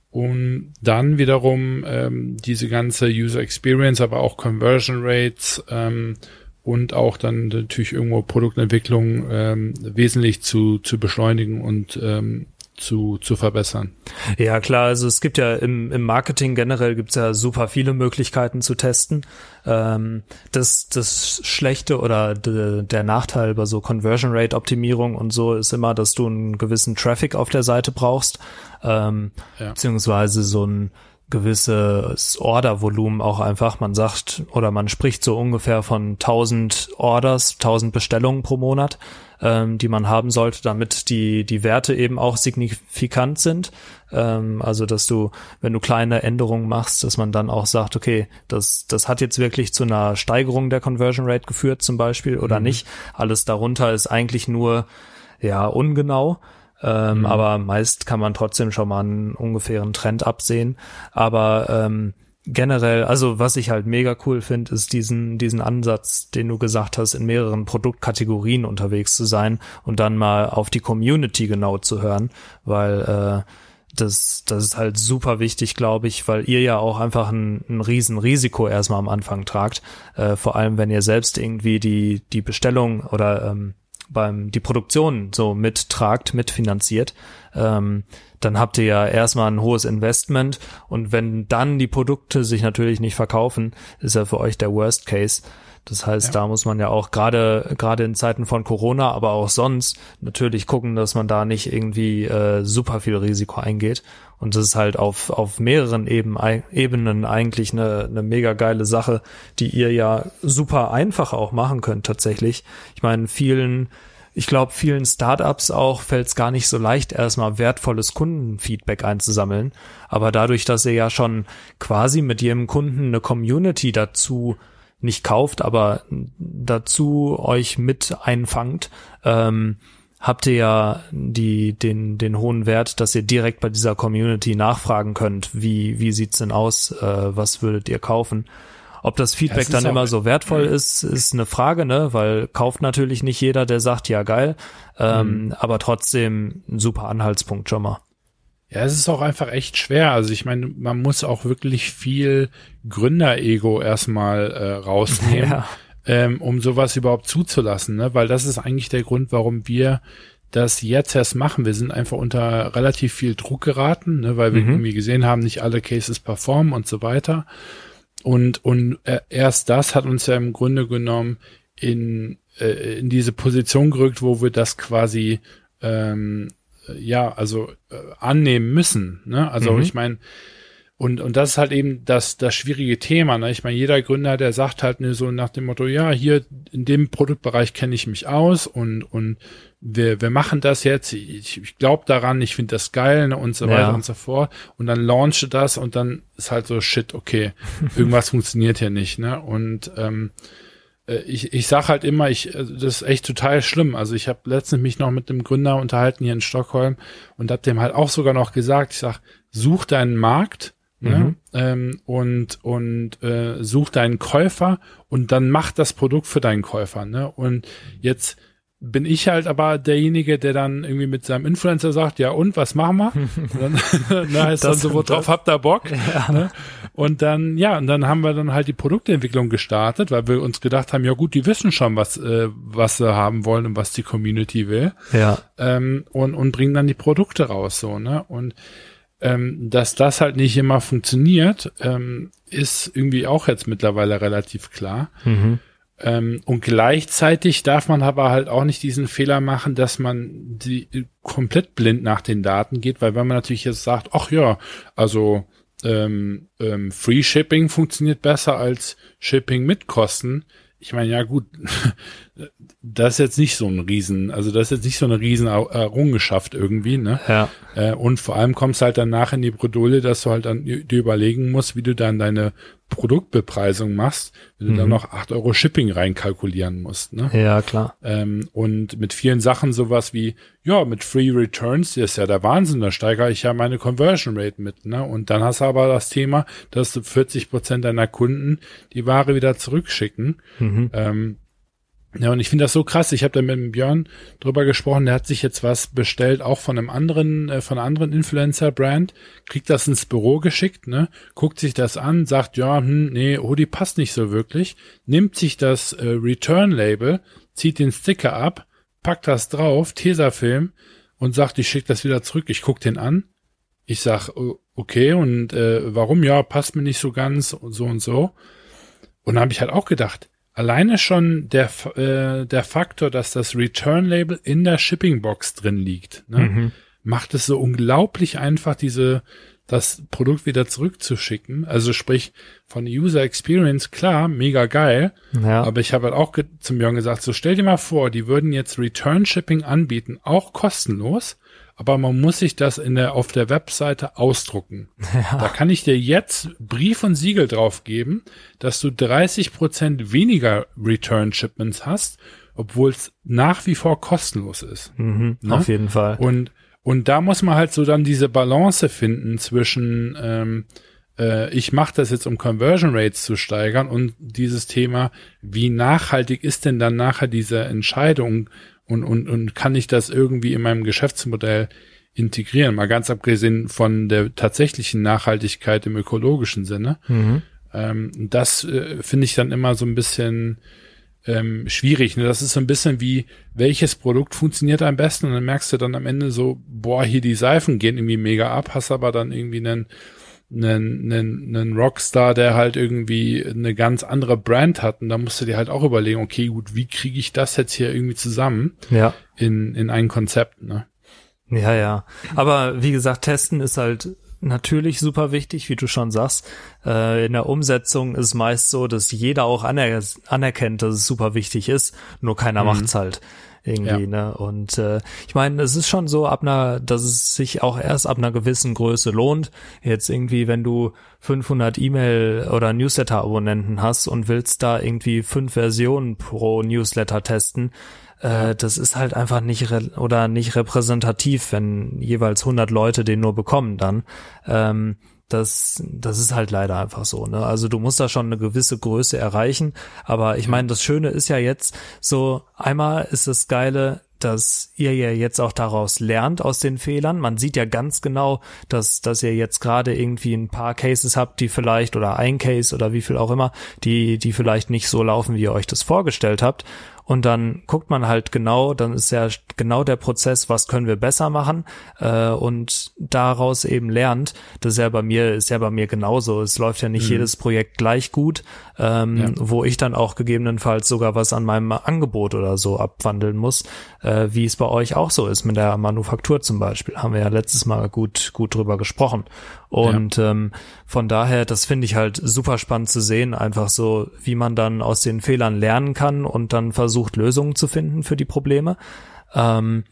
Und dann wiederum ähm, diese ganze User Experience, aber auch Conversion Rates ähm, und auch dann natürlich irgendwo Produktentwicklung ähm, wesentlich zu, zu beschleunigen und ähm, zu, zu verbessern. Ja, klar, also es gibt ja im, im Marketing generell gibt's ja super viele Möglichkeiten zu testen. Ähm, das, das Schlechte oder de, der Nachteil bei so Conversion Rate Optimierung und so ist immer, dass du einen gewissen Traffic auf der Seite brauchst, ähm, ja. beziehungsweise so ein gewisses Ordervolumen auch einfach. Man sagt oder man spricht so ungefähr von 1000 Orders, 1000 Bestellungen pro Monat ähm, die man haben sollte, damit die, die Werte eben auch signifikant sind. Ähm, also, dass du, wenn du kleine Änderungen machst, dass man dann auch sagt, okay, das, das hat jetzt wirklich zu einer Steigerung der Conversion Rate geführt zum Beispiel oder mhm. nicht. Alles darunter ist eigentlich nur, ja, ungenau. Ähm, mhm. Aber meist kann man trotzdem schon mal einen ungefähren Trend absehen. Aber ähm, generell, also was ich halt mega cool finde, ist diesen, diesen Ansatz, den du gesagt hast, in mehreren Produktkategorien unterwegs zu sein und dann mal auf die Community genau zu hören, weil äh, das, das ist halt super wichtig, glaube ich, weil ihr ja auch einfach ein, ein riesen Risiko erstmal am Anfang tragt. Äh, vor allem, wenn ihr selbst irgendwie die, die Bestellung oder ähm, beim die Produktion so mittragt, mitfinanziert, ähm, dann habt ihr ja erstmal ein hohes Investment und wenn dann die Produkte sich natürlich nicht verkaufen, ist ja für euch der Worst Case. Das heißt, ja. da muss man ja auch gerade gerade in Zeiten von Corona, aber auch sonst natürlich gucken, dass man da nicht irgendwie äh, super viel Risiko eingeht. Und das ist halt auf auf mehreren Eben, Ebenen eigentlich eine, eine mega geile Sache, die ihr ja super einfach auch machen könnt tatsächlich. Ich meine, vielen ich glaube, vielen Startups auch fällt es gar nicht so leicht, erstmal wertvolles Kundenfeedback einzusammeln. Aber dadurch, dass ihr ja schon quasi mit jedem Kunden eine Community dazu nicht kauft, aber dazu euch mit einfangt, ähm, habt ihr ja die, den, den hohen Wert, dass ihr direkt bei dieser Community nachfragen könnt, wie, wie sieht's denn aus, äh, was würdet ihr kaufen? Ob das Feedback das dann immer so wertvoll ist, ist eine Frage, ne? Weil kauft natürlich nicht jeder, der sagt, ja geil, ähm, mhm. aber trotzdem ein super Anhaltspunkt schon mal. Ja, es ist auch einfach echt schwer. Also ich meine, man muss auch wirklich viel Gründerego erstmal äh, rausnehmen, ja. ähm, um sowas überhaupt zuzulassen, ne? Weil das ist eigentlich der Grund, warum wir das jetzt erst machen. Wir sind einfach unter relativ viel Druck geraten, ne? weil wir mhm. irgendwie gesehen haben, nicht alle Cases performen und so weiter. Und, und äh, erst das hat uns ja im Grunde genommen in, äh, in diese Position gerückt, wo wir das quasi ähm, ja, also äh, annehmen müssen. Ne? Also mhm. ich meine, und, und das ist halt eben das, das schwierige Thema. Ne? Ich meine, jeder Gründer, der sagt halt ne, so nach dem Motto, ja, hier in dem Produktbereich kenne ich mich aus und, und wir, wir machen das jetzt, ich, ich glaube daran, ich finde das geil ne, und so weiter und so fort. Und dann launche das und dann ist halt so, shit, okay, irgendwas funktioniert hier nicht. Ne? Und ähm, äh, ich, ich sag halt immer, ich, also das ist echt total schlimm. Also ich habe letztens mich noch mit dem Gründer unterhalten hier in Stockholm und hab dem halt auch sogar noch gesagt, ich sag, such deinen Markt, Ne? Mhm. Ähm, und und äh, such deinen Käufer und dann mach das Produkt für deinen Käufer. Ne? Und jetzt bin ich halt aber derjenige, der dann irgendwie mit seinem Influencer sagt, ja und, was machen wir? Und dann ne, heißt das dann so, worauf habt ihr Bock? Ja. Ne? Und dann, ja, und dann haben wir dann halt die Produktentwicklung gestartet, weil wir uns gedacht haben, ja gut, die wissen schon, was, äh, was sie haben wollen und was die Community will. Ja. Ähm, und, und bringen dann die Produkte raus, so, ne? Und ähm, dass das halt nicht immer funktioniert, ähm, ist irgendwie auch jetzt mittlerweile relativ klar. Mhm. Ähm, und gleichzeitig darf man aber halt auch nicht diesen Fehler machen, dass man die komplett blind nach den Daten geht, weil wenn man natürlich jetzt sagt, ach ja, also ähm, ähm, Free Shipping funktioniert besser als Shipping mit Kosten, ich meine, ja gut, das ist jetzt nicht so ein Riesen, also das ist jetzt nicht so eine Riesen Errungenschaft irgendwie, ne? Ja. Äh, und vor allem kommst halt danach in die Bredouille, dass du halt dann dir überlegen musst, wie du dann deine Produktbepreisung machst, wenn du dann mhm. noch acht Euro Shipping reinkalkulieren musst. Ne? Ja, klar. Ähm, und mit vielen Sachen sowas wie, ja, mit Free Returns, das ist ja der Wahnsinn, da steigere ich ja meine Conversion Rate mit. Ne? Und dann hast du aber das Thema, dass du 40 Prozent deiner Kunden die Ware wieder zurückschicken. Mhm. Ähm, ja, und ich finde das so krass. Ich habe da mit Björn drüber gesprochen. Der hat sich jetzt was bestellt, auch von einem anderen, äh, von einer anderen Influencer-Brand, kriegt das ins Büro geschickt, ne, guckt sich das an, sagt, ja, hm, nee, oh, die passt nicht so wirklich, nimmt sich das äh, Return-Label, zieht den Sticker ab, packt das drauf, Tesafilm und sagt, ich schicke das wieder zurück. Ich guck den an. Ich sag, okay, und äh, warum? Ja, passt mir nicht so ganz, so und so. Und dann habe ich halt auch gedacht, Alleine schon der, äh, der Faktor, dass das Return-Label in der Shipping-Box drin liegt, ne, mhm. macht es so unglaublich einfach, diese, das Produkt wieder zurückzuschicken. Also sprich, von User Experience, klar, mega geil. Ja. Aber ich habe halt auch zum Jörn gesagt, so stell dir mal vor, die würden jetzt Return Shipping anbieten, auch kostenlos aber man muss sich das in der, auf der Webseite ausdrucken. Ja. Da kann ich dir jetzt Brief und Siegel drauf geben, dass du 30 Prozent weniger Return Shipments hast, obwohl es nach wie vor kostenlos ist. Mhm, ne? Auf jeden Fall. Und, und da muss man halt so dann diese Balance finden zwischen, ähm, äh, ich mache das jetzt, um Conversion Rates zu steigern und dieses Thema, wie nachhaltig ist denn dann nachher diese Entscheidung und, und, und kann ich das irgendwie in meinem Geschäftsmodell integrieren? Mal ganz abgesehen von der tatsächlichen Nachhaltigkeit im ökologischen Sinne. Mhm. Ähm, das äh, finde ich dann immer so ein bisschen ähm, schwierig. Ne? Das ist so ein bisschen wie, welches Produkt funktioniert am besten? Und dann merkst du dann am Ende so, boah, hier die Seifen gehen irgendwie mega ab, hast aber dann irgendwie einen, einen, einen, einen Rockstar, der halt irgendwie eine ganz andere Brand hat. Und da musst du dir halt auch überlegen, okay, gut, wie kriege ich das jetzt hier irgendwie zusammen ja. in, in ein Konzept, ne? Ja, ja. Aber wie gesagt, testen ist halt natürlich super wichtig, wie du schon sagst. Äh, in der Umsetzung ist meist so, dass jeder auch aner anerkennt, dass es super wichtig ist, nur keiner mhm. macht's halt irgendwie, ja. ne? Und äh, ich meine, es ist schon so ab einer, dass es sich auch erst ab einer gewissen Größe lohnt. Jetzt irgendwie, wenn du 500 E-Mail oder Newsletter-Abonnenten hast und willst da irgendwie fünf Versionen pro Newsletter testen, äh, das ist halt einfach nicht oder nicht repräsentativ, wenn jeweils 100 Leute den nur bekommen dann. Ähm, das, das ist halt leider einfach so. Ne? Also du musst da schon eine gewisse Größe erreichen. Aber ich meine, das Schöne ist ja jetzt so, einmal ist das Geile, dass ihr ja jetzt auch daraus lernt aus den Fehlern. Man sieht ja ganz genau, dass, dass ihr jetzt gerade irgendwie ein paar Cases habt, die vielleicht oder ein Case oder wie viel auch immer, die, die vielleicht nicht so laufen, wie ihr euch das vorgestellt habt. Und dann guckt man halt genau, dann ist ja genau der Prozess, was können wir besser machen äh, und daraus eben lernt. Das ist ja bei mir, ist ja bei mir genauso. Es läuft ja nicht mhm. jedes Projekt gleich gut, ähm, ja. wo ich dann auch gegebenenfalls sogar was an meinem Angebot oder so abwandeln muss, äh, wie es bei euch auch so ist mit der Manufaktur zum Beispiel. Haben wir ja letztes Mal gut, gut drüber gesprochen. Und ja. ähm, von daher, das finde ich halt super spannend zu sehen, einfach so, wie man dann aus den Fehlern lernen kann und dann versucht, Lösungen zu finden für die Probleme. Ähm,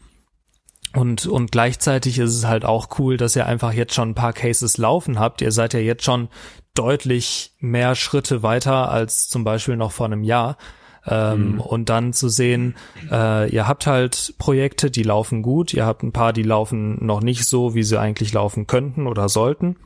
und, und gleichzeitig ist es halt auch cool, dass ihr einfach jetzt schon ein paar Cases laufen habt. Ihr seid ja jetzt schon deutlich mehr Schritte weiter als zum Beispiel noch vor einem Jahr. Ähm, mhm. Und dann zu sehen, äh, ihr habt halt Projekte, die laufen gut, ihr habt ein paar, die laufen noch nicht so, wie sie eigentlich laufen könnten oder sollten.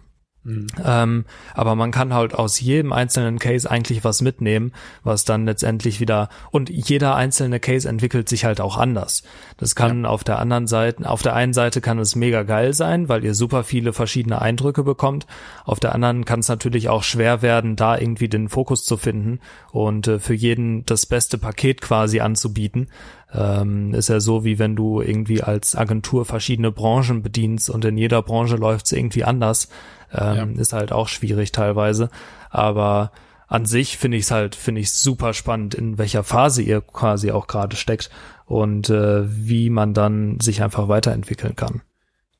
Mhm. Ähm, aber man kann halt aus jedem einzelnen Case eigentlich was mitnehmen, was dann letztendlich wieder und jeder einzelne Case entwickelt sich halt auch anders. Das kann ja. auf der anderen Seite, auf der einen Seite kann es mega geil sein, weil ihr super viele verschiedene Eindrücke bekommt. Auf der anderen kann es natürlich auch schwer werden, da irgendwie den Fokus zu finden und äh, für jeden das beste Paket quasi anzubieten. Ähm, ist ja so, wie wenn du irgendwie als Agentur verschiedene Branchen bedienst und in jeder Branche läuft es irgendwie anders ähm, ja. Ist halt auch schwierig teilweise. Aber an sich finde ich es halt, finde ich super spannend, in welcher Phase ihr quasi auch gerade steckt und äh, wie man dann sich einfach weiterentwickeln kann.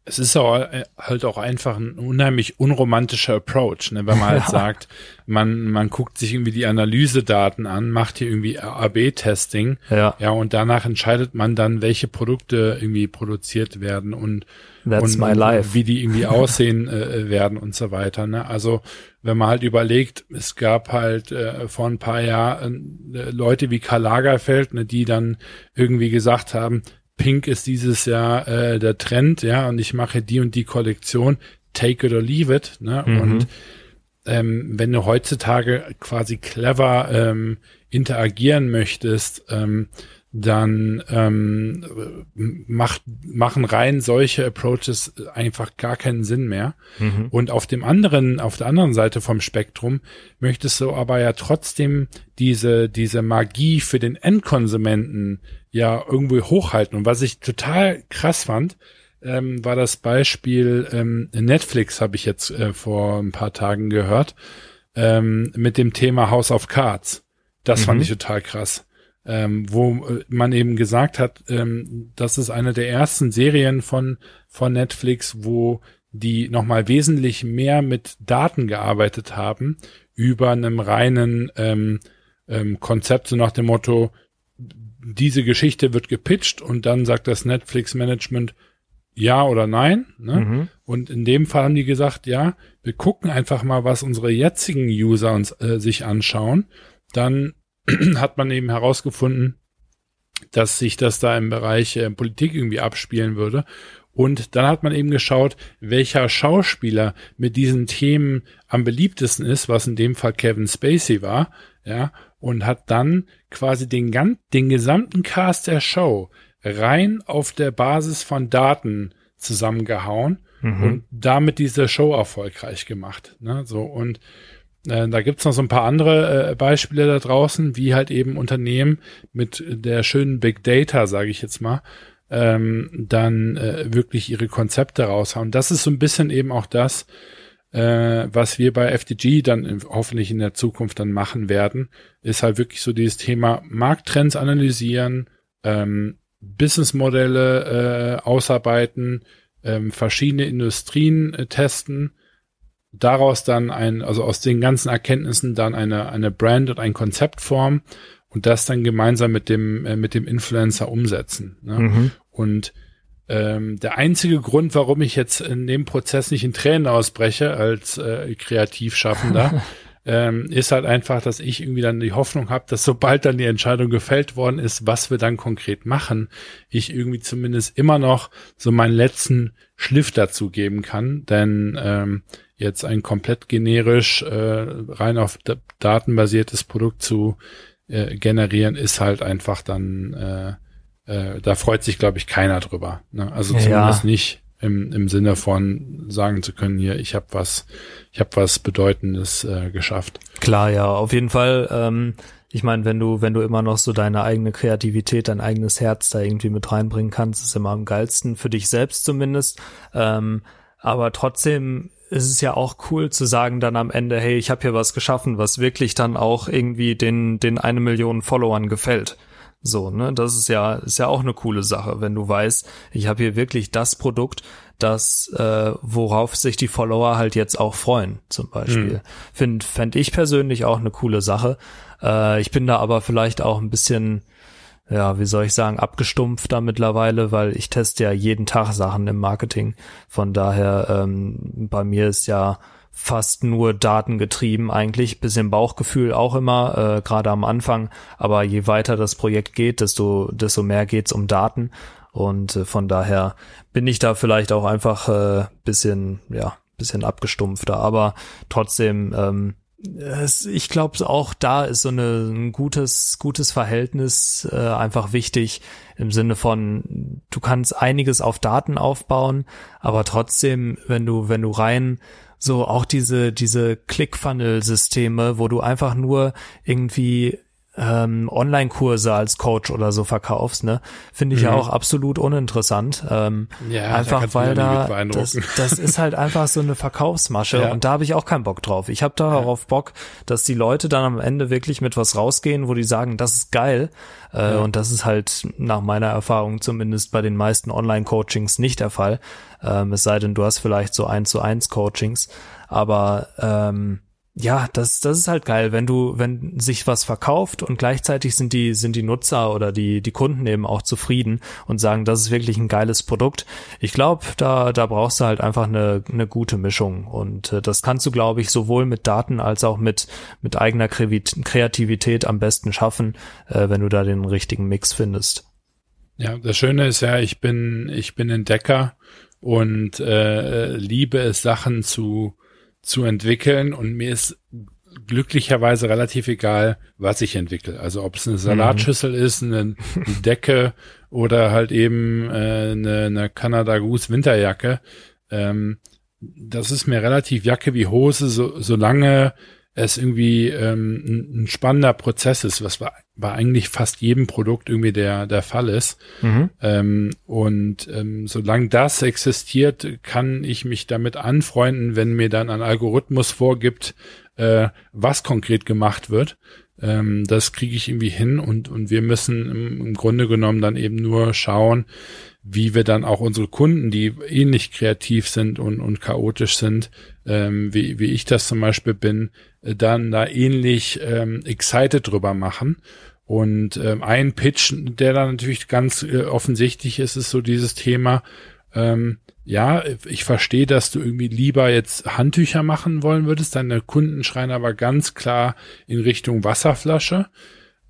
Es ist auch, äh, halt auch einfach ein unheimlich unromantischer Approach, ne? wenn man halt sagt, man, man guckt sich irgendwie die Analysedaten an, macht hier irgendwie AB-Testing, ja. ja, und danach entscheidet man dann, welche Produkte irgendwie produziert werden und That's und, life. wie die irgendwie aussehen äh, werden und so weiter. Ne? Also wenn man halt überlegt, es gab halt äh, vor ein paar Jahren äh, Leute wie Karl Lagerfeld, ne, die dann irgendwie gesagt haben, Pink ist dieses Jahr äh, der Trend, ja, und ich mache die und die Kollektion, take it or leave it, ne? Mhm. Und ähm, wenn du heutzutage quasi clever ähm, interagieren möchtest, ähm, dann ähm, macht, machen rein solche Approaches einfach gar keinen Sinn mehr. Mhm. Und auf dem anderen, auf der anderen Seite vom Spektrum möchtest du aber ja trotzdem diese, diese Magie für den Endkonsumenten ja irgendwie hochhalten. Und was ich total krass fand, ähm, war das Beispiel ähm, Netflix, habe ich jetzt äh, vor ein paar Tagen gehört, ähm, mit dem Thema House of Cards. Das mhm. fand ich total krass ähm, wo äh, man eben gesagt hat, ähm, das ist eine der ersten Serien von, von Netflix, wo die nochmal wesentlich mehr mit Daten gearbeitet haben über einem reinen ähm, ähm, Konzept, so nach dem Motto, diese Geschichte wird gepitcht und dann sagt das Netflix-Management ja oder nein. Ne? Mhm. Und in dem Fall haben die gesagt, ja, wir gucken einfach mal, was unsere jetzigen User uns äh, sich anschauen. Dann hat man eben herausgefunden, dass sich das da im Bereich äh, Politik irgendwie abspielen würde. Und dann hat man eben geschaut, welcher Schauspieler mit diesen Themen am beliebtesten ist, was in dem Fall Kevin Spacey war, ja, und hat dann quasi den, den gesamten Cast der Show rein auf der Basis von Daten zusammengehauen mhm. und damit diese Show erfolgreich gemacht. Ne? So und äh, da gibt's noch so ein paar andere äh, Beispiele da draußen, wie halt eben Unternehmen mit der schönen Big Data, sage ich jetzt mal, ähm, dann äh, wirklich ihre Konzepte raushauen. Das ist so ein bisschen eben auch das, äh, was wir bei FDG dann in, hoffentlich in der Zukunft dann machen werden, ist halt wirklich so dieses Thema Markttrends analysieren, ähm, Businessmodelle äh, ausarbeiten, ähm, verschiedene Industrien äh, testen, daraus dann ein, also aus den ganzen Erkenntnissen dann eine, eine Brand und ein Konzept formen und das dann gemeinsam mit dem, äh, mit dem Influencer umsetzen. Ne? Mhm. Und ähm, der einzige Grund, warum ich jetzt in dem Prozess nicht in Tränen ausbreche als äh, Kreativschaffender, ähm, ist halt einfach, dass ich irgendwie dann die Hoffnung habe, dass sobald dann die Entscheidung gefällt worden ist, was wir dann konkret machen, ich irgendwie zumindest immer noch so meinen letzten Schliff dazu geben kann. Denn ähm, jetzt ein komplett generisch äh, rein auf datenbasiertes Produkt zu äh, generieren, ist halt einfach dann, äh, äh, da freut sich, glaube ich, keiner drüber. Ne? Also zumindest ja. nicht im, im Sinne von sagen zu können, hier, ich habe was, ich habe was Bedeutendes äh, geschafft. Klar, ja, auf jeden Fall. Ähm, ich meine, wenn du, wenn du immer noch so deine eigene Kreativität, dein eigenes Herz da irgendwie mit reinbringen kannst, ist immer am geilsten, für dich selbst zumindest. Ähm, aber trotzdem ist es ja auch cool zu sagen dann am Ende, hey, ich habe hier was geschaffen, was wirklich dann auch irgendwie den, den eine Million Followern gefällt. So, ne, das ist ja, ist ja auch eine coole Sache, wenn du weißt, ich habe hier wirklich das Produkt, das, äh, worauf sich die Follower halt jetzt auch freuen, zum Beispiel. Mhm. Find, fänd ich persönlich auch eine coole Sache. Äh, ich bin da aber vielleicht auch ein bisschen, ja, wie soll ich sagen, abgestumpfter mittlerweile, weil ich teste ja jeden Tag Sachen im Marketing. Von daher, ähm, bei mir ist ja fast nur datengetrieben eigentlich, bisschen Bauchgefühl auch immer, äh, gerade am Anfang, aber je weiter das Projekt geht, desto, desto mehr geht's um Daten. Und äh, von daher bin ich da vielleicht auch einfach äh, bisschen, ja, bisschen abgestumpfter, aber trotzdem, ähm, es, ich glaube auch da ist so eine, ein gutes gutes Verhältnis äh, einfach wichtig im Sinne von du kannst einiges auf Daten aufbauen, aber trotzdem wenn du wenn du rein so auch diese, diese Click-Funnel-Systeme, wo du einfach nur irgendwie ähm, Online-Kurse als Coach oder so verkaufst, ne, finde ich mhm. ja auch absolut uninteressant. Ähm, ja, einfach da weil da das, das ist halt einfach so eine Verkaufsmasche ja. und da habe ich auch keinen Bock drauf. Ich habe darauf ja. Bock, dass die Leute dann am Ende wirklich mit was rausgehen, wo die sagen, das ist geil. Äh, ja. Und das ist halt nach meiner Erfahrung zumindest bei den meisten Online-Coachings nicht der Fall. Ähm, es sei denn, du hast vielleicht so eins zu eins Coachings, aber ähm, ja, das, das ist halt geil, wenn du, wenn sich was verkauft und gleichzeitig sind die, sind die Nutzer oder die, die Kunden eben auch zufrieden und sagen, das ist wirklich ein geiles Produkt. Ich glaube, da, da brauchst du halt einfach eine, eine gute Mischung und äh, das kannst du, glaube ich, sowohl mit Daten als auch mit, mit eigener Kreativität am besten schaffen, äh, wenn du da den richtigen Mix findest. Ja, das Schöne ist ja, ich bin, ich bin Entdecker und äh, liebe es, Sachen zu zu entwickeln und mir ist glücklicherweise relativ egal, was ich entwickle. Also ob es eine Salatschüssel mhm. ist, eine, eine, Decke oder halt eben äh, eine, eine Canada Goose Winterjacke. Ähm, das ist mir relativ Jacke wie Hose, so, solange es irgendwie ähm, ein, ein spannender Prozess ist, was bei, bei eigentlich fast jedem Produkt irgendwie der, der Fall ist. Mhm. Ähm, und ähm, solange das existiert, kann ich mich damit anfreunden, wenn mir dann ein Algorithmus vorgibt, äh, was konkret gemacht wird. Ähm, das kriege ich irgendwie hin und, und wir müssen im, im Grunde genommen dann eben nur schauen, wie wir dann auch unsere Kunden, die ähnlich kreativ sind und, und chaotisch sind, ähm, wie, wie ich das zum Beispiel bin, äh, dann da ähnlich ähm, excited drüber machen. Und ähm, ein Pitch, der da natürlich ganz äh, offensichtlich ist, ist so dieses Thema, ähm, ja, ich verstehe, dass du irgendwie lieber jetzt Handtücher machen wollen würdest. Deine Kunden schreien aber ganz klar in Richtung Wasserflasche.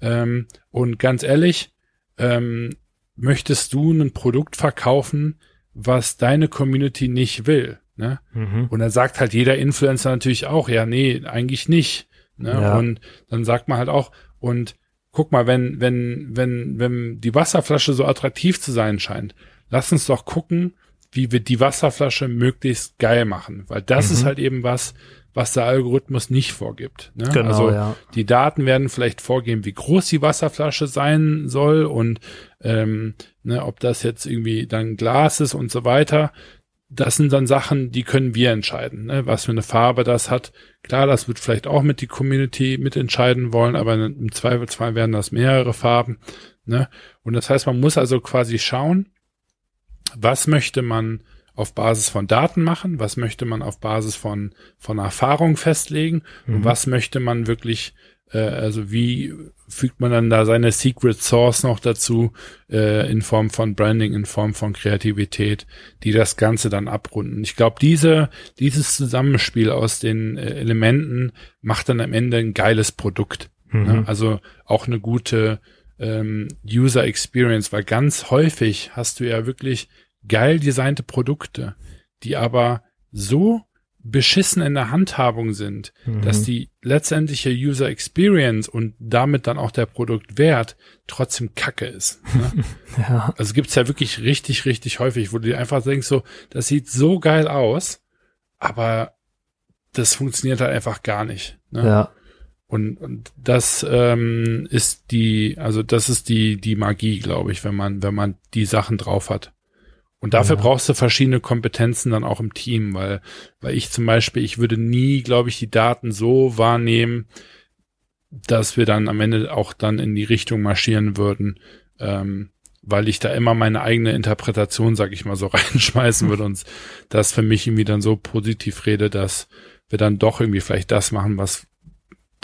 Ähm, und ganz ehrlich, ähm, möchtest du ein Produkt verkaufen, was deine Community nicht will. Ne? Mhm. Und dann sagt halt jeder Influencer natürlich auch, ja, nee, eigentlich nicht. Ne? Ja. Und dann sagt man halt auch, und guck mal, wenn, wenn, wenn, wenn die Wasserflasche so attraktiv zu sein scheint, lass uns doch gucken, wie wir die Wasserflasche möglichst geil machen. Weil das mhm. ist halt eben was, was der Algorithmus nicht vorgibt. Ne? Genau, also ja. die Daten werden vielleicht vorgeben, wie groß die Wasserflasche sein soll und ähm, ne, ob das jetzt irgendwie dann Glas ist und so weiter. Das sind dann Sachen, die können wir entscheiden, ne? was für eine Farbe das hat. Klar, das wird vielleicht auch mit die Community mitentscheiden wollen, aber im Zweifelsfall werden das mehrere Farben. Ne? Und das heißt, man muss also quasi schauen, was möchte man auf Basis von Daten machen, was möchte man auf Basis von, von Erfahrung festlegen mhm. und was möchte man wirklich, äh, also wie fügt man dann da seine Secret Source noch dazu, äh, in Form von Branding, in Form von Kreativität, die das Ganze dann abrunden. Ich glaube, diese, dieses Zusammenspiel aus den äh, Elementen macht dann am Ende ein geiles Produkt. Mhm. Ne? Also auch eine gute ähm, User Experience, weil ganz häufig hast du ja wirklich geil designte Produkte, die aber so beschissen in der Handhabung sind, mhm. dass die letztendliche User Experience und damit dann auch der Produktwert trotzdem Kacke ist. Ne? ja. Also gibt's ja wirklich richtig, richtig häufig, wo du dir einfach denkst, so, das sieht so geil aus, aber das funktioniert halt einfach gar nicht. Ne? Ja. Und, und das ähm, ist die, also das ist die die Magie, glaube ich, wenn man wenn man die Sachen drauf hat. Und dafür ja. brauchst du verschiedene Kompetenzen dann auch im Team, weil, weil ich zum Beispiel, ich würde nie, glaube ich, die Daten so wahrnehmen, dass wir dann am Ende auch dann in die Richtung marschieren würden, ähm, weil ich da immer meine eigene Interpretation, sag ich mal, so reinschmeißen würde und das für mich irgendwie dann so positiv rede, dass wir dann doch irgendwie vielleicht das machen, was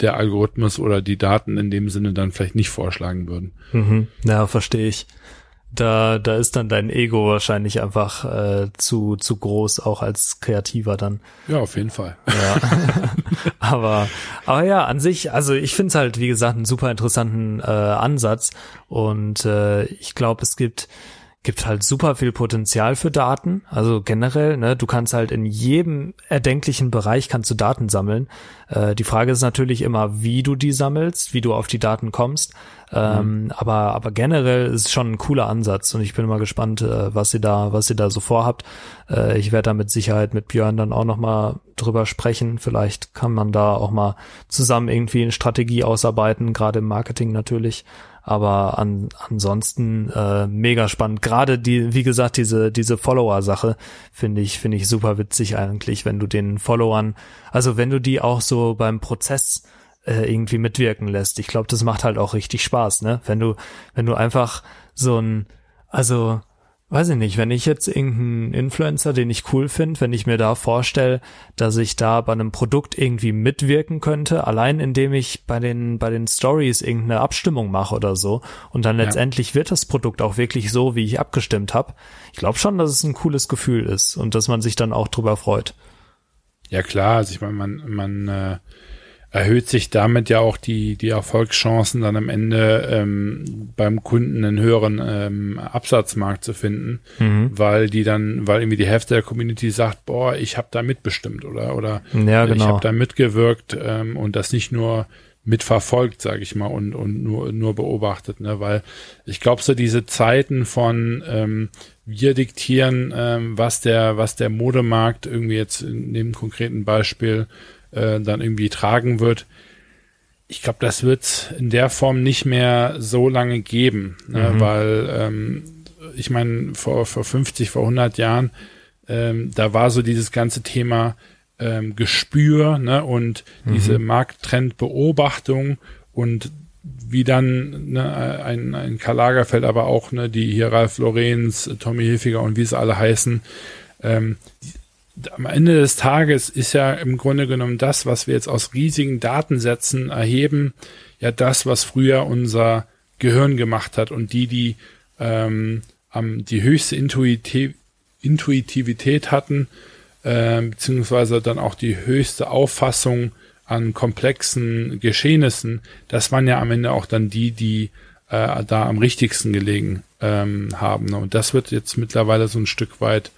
der Algorithmus oder die Daten in dem Sinne dann vielleicht nicht vorschlagen würden. Mhm. Ja, verstehe ich da, da ist dann dein Ego wahrscheinlich einfach äh, zu, zu groß, auch als Kreativer dann. Ja, auf jeden Fall. Ja. aber, aber ja, an sich, also ich finde es halt, wie gesagt, einen super interessanten äh, Ansatz. Und äh, ich glaube, es gibt gibt halt super viel Potenzial für Daten. Also generell, ne, du kannst halt in jedem erdenklichen Bereich kannst du Daten sammeln. Äh, die Frage ist natürlich immer, wie du die sammelst, wie du auf die Daten kommst. Ähm, mhm. aber, aber generell ist es schon ein cooler Ansatz und ich bin mal gespannt, äh, was ihr da, was ihr da so vorhabt. Äh, ich werde da mit Sicherheit mit Björn dann auch nochmal drüber sprechen. Vielleicht kann man da auch mal zusammen irgendwie eine Strategie ausarbeiten, gerade im Marketing natürlich. Aber an, ansonsten äh, mega spannend. Gerade die, wie gesagt, diese diese Follower-Sache finde ich finde ich super witzig eigentlich, wenn du den Followern, also wenn du die auch so beim Prozess äh, irgendwie mitwirken lässt. Ich glaube, das macht halt auch richtig Spaß, ne? Wenn du wenn du einfach so ein, also weiß ich nicht, wenn ich jetzt irgendeinen Influencer, den ich cool finde, wenn ich mir da vorstelle, dass ich da bei einem Produkt irgendwie mitwirken könnte, allein indem ich bei den, bei den Stories irgendeine Abstimmung mache oder so und dann letztendlich ja. wird das Produkt auch wirklich so, wie ich abgestimmt habe. Ich glaube schon, dass es ein cooles Gefühl ist und dass man sich dann auch drüber freut. Ja klar, also ich meine, man, man äh, erhöht sich damit ja auch die, die Erfolgschancen, dann am Ende ähm, beim Kunden einen höheren ähm, Absatzmarkt zu finden, mhm. weil die dann, weil irgendwie die Hälfte der Community sagt, boah, ich habe da mitbestimmt oder oder ja, genau. ich habe da mitgewirkt ähm, und das nicht nur mitverfolgt, sage ich mal, und, und nur, nur beobachtet, ne? Weil ich glaube, so diese Zeiten von ähm, wir diktieren, ähm, was der, was der Modemarkt irgendwie jetzt in dem konkreten Beispiel äh, dann irgendwie tragen wird. Ich glaube, das wird in der Form nicht mehr so lange geben, ne? mhm. weil ähm, ich meine, vor, vor 50, vor 100 Jahren, ähm, da war so dieses ganze Thema ähm, Gespür ne? und mhm. diese Markttrendbeobachtung und wie dann ne, ein, ein Karl Lagerfeld, aber auch ne, die hier Ralf Lorenz, Tommy Hilfiger und wie es alle heißen, ähm, am Ende des Tages ist ja im Grunde genommen das, was wir jetzt aus riesigen Datensätzen erheben, ja das, was früher unser Gehirn gemacht hat und die, die ähm, am, die höchste Intuitiv Intuitivität hatten, äh, beziehungsweise dann auch die höchste Auffassung an komplexen Geschehnissen, das waren ja am Ende auch dann die, die äh, da am richtigsten gelegen ähm, haben. Und das wird jetzt mittlerweile so ein Stück weit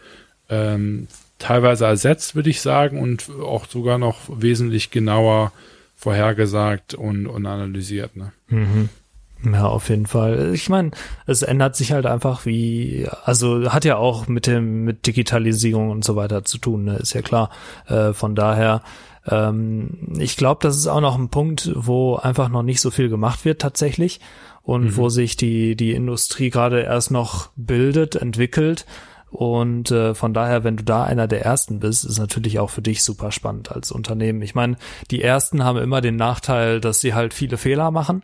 ähm, teilweise ersetzt, würde ich sagen, und auch sogar noch wesentlich genauer vorhergesagt und, und analysiert. Ne? Mhm. Ja, auf jeden Fall. Ich meine, es ändert sich halt einfach wie, also hat ja auch mit dem, mit Digitalisierung und so weiter zu tun, ne? ist ja klar. Äh, von daher, ähm, ich glaube, das ist auch noch ein Punkt, wo einfach noch nicht so viel gemacht wird tatsächlich und mhm. wo sich die, die Industrie gerade erst noch bildet, entwickelt. Und äh, von daher, wenn du da einer der ersten bist, ist natürlich auch für dich super spannend als Unternehmen. Ich meine, die ersten haben immer den Nachteil, dass sie halt viele Fehler machen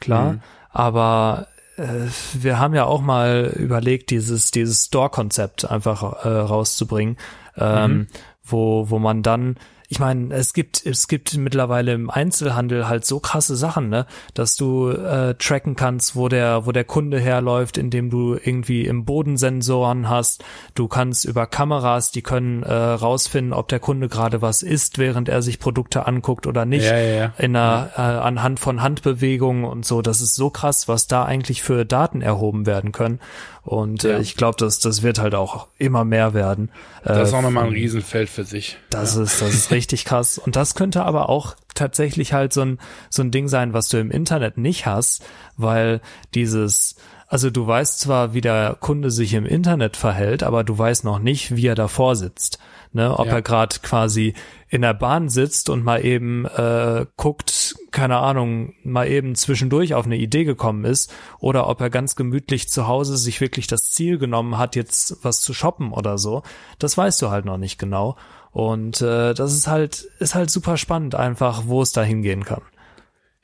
klar. Mhm. Aber äh, wir haben ja auch mal überlegt, dieses, dieses Store-Konzept einfach äh, rauszubringen, ähm, mhm. wo, wo man dann ich meine, es gibt es gibt mittlerweile im Einzelhandel halt so krasse Sachen, ne, dass du äh, tracken kannst, wo der wo der Kunde herläuft, indem du irgendwie im Boden Sensoren hast. Du kannst über Kameras, die können äh, rausfinden, ob der Kunde gerade was isst, während er sich Produkte anguckt oder nicht. Ja, ja, ja. In einer, äh, anhand von Handbewegungen und so. Das ist so krass, was da eigentlich für Daten erhoben werden können. Und äh, ja. äh, ich glaube, dass das wird halt auch immer mehr werden. Das ist auch nochmal ein äh, Riesenfeld für sich. Das ja. ist, das ist richtig krass. Und das könnte aber auch tatsächlich halt so ein, so ein Ding sein, was du im Internet nicht hast, weil dieses, also du weißt zwar, wie der Kunde sich im Internet verhält, aber du weißt noch nicht, wie er davor sitzt. Ne, ob ja. er gerade quasi in der Bahn sitzt und mal eben äh, guckt, keine Ahnung, mal eben zwischendurch auf eine Idee gekommen ist, oder ob er ganz gemütlich zu Hause sich wirklich das Ziel genommen hat, jetzt was zu shoppen oder so. Das weißt du halt noch nicht genau. Und äh, das ist halt, ist halt super spannend einfach, wo es da hingehen kann.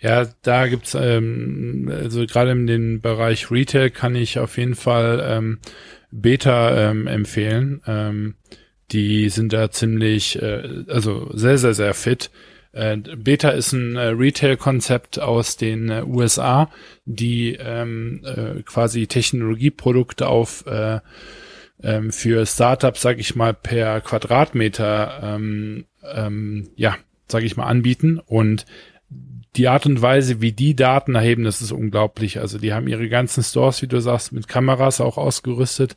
Ja, da gibt's ähm, also gerade in den Bereich Retail kann ich auf jeden Fall ähm, Beta ähm, empfehlen. Ähm, die sind da ziemlich, äh, also sehr, sehr, sehr fit. Äh, Beta ist ein äh, Retail-Konzept aus den äh, USA, die ähm, äh, quasi Technologieprodukte auf äh, ähm, für Startups, sag ich mal, per Quadratmeter, ähm, ähm, ja, sag ich mal, anbieten und die Art und Weise, wie die Daten erheben, das ist unglaublich. Also die haben ihre ganzen Stores, wie du sagst, mit Kameras auch ausgerüstet.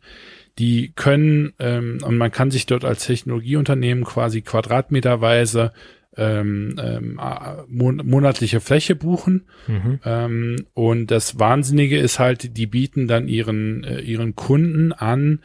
Die können, ähm, und man kann sich dort als Technologieunternehmen quasi quadratmeterweise ähm, ähm, mon monatliche Fläche buchen. Mhm. Ähm, und das Wahnsinnige ist halt, die bieten dann ihren, äh, ihren Kunden an,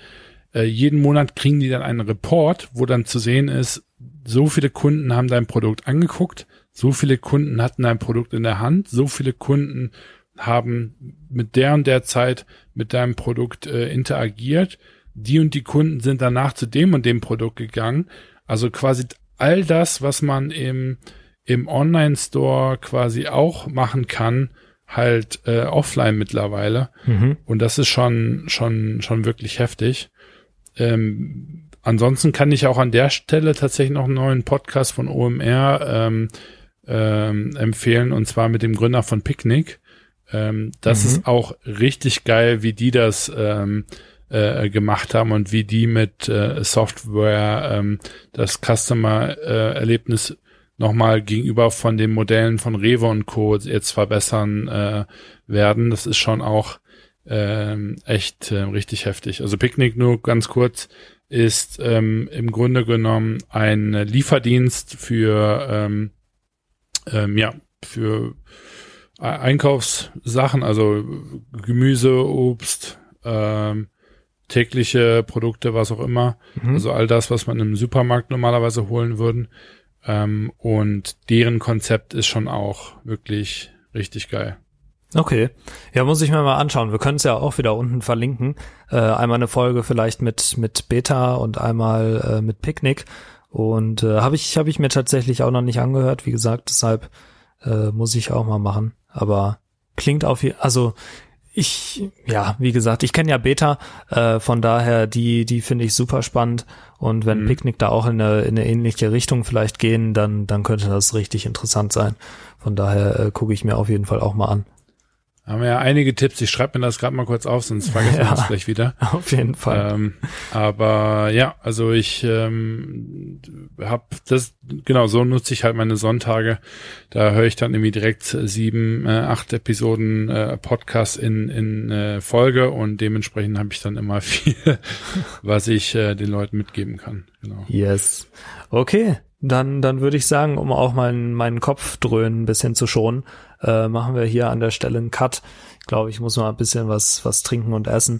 äh, jeden Monat kriegen die dann einen Report, wo dann zu sehen ist, so viele Kunden haben dein Produkt angeguckt, so viele Kunden hatten dein Produkt in der Hand, so viele Kunden haben mit der und der Zeit mit deinem Produkt äh, interagiert die und die Kunden sind danach zu dem und dem Produkt gegangen. Also quasi all das, was man im, im Online-Store quasi auch machen kann, halt äh, offline mittlerweile. Mhm. Und das ist schon, schon, schon wirklich heftig. Ähm, ansonsten kann ich auch an der Stelle tatsächlich noch einen neuen Podcast von OMR ähm, ähm, empfehlen, und zwar mit dem Gründer von Picnic. Ähm, das mhm. ist auch richtig geil, wie die das ähm, äh, gemacht haben und wie die mit äh, Software ähm, das Customer-Erlebnis äh, nochmal gegenüber von den Modellen von Rewe und Co. jetzt verbessern äh, werden. Das ist schon auch ähm, echt äh, richtig heftig. Also Picknick nur ganz kurz ist ähm, im Grunde genommen ein Lieferdienst für ähm, ähm, ja für Einkaufssachen, also Gemüse, Obst, ähm, tägliche Produkte, was auch immer. Mhm. Also all das, was man im Supermarkt normalerweise holen würden. Ähm, und deren Konzept ist schon auch wirklich richtig geil. Okay. Ja, muss ich mir mal anschauen. Wir können es ja auch wieder unten verlinken. Äh, einmal eine Folge vielleicht mit, mit Beta und einmal äh, mit Picknick. Und äh, habe ich, hab ich mir tatsächlich auch noch nicht angehört. Wie gesagt, deshalb äh, muss ich auch mal machen. Aber klingt auf also ich, ja, wie gesagt, ich kenne ja Beta, äh, von daher, die, die finde ich super spannend. Und wenn mhm. Picknick da auch in eine, in eine ähnliche Richtung vielleicht gehen, dann, dann könnte das richtig interessant sein. Von daher äh, gucke ich mir auf jeden Fall auch mal an. Haben wir ja einige Tipps. Ich schreibe mir das gerade mal kurz auf, sonst vergessen wir Ja. das gleich wieder. Auf jeden Fall. Ähm, aber ja, also ich ähm, habe das, genau, so nutze ich halt meine Sonntage. Da höre ich dann irgendwie direkt sieben, äh, acht Episoden äh, Podcast in, in äh, Folge und dementsprechend habe ich dann immer viel, was ich äh, den Leuten mitgeben kann. Genau. Yes. Okay, dann, dann würde ich sagen, um auch meinen, meinen Kopfdröhnen ein bisschen zu schonen, äh, machen wir hier an der Stelle einen Cut. Ich glaube, ich muss mal ein bisschen was, was trinken und essen.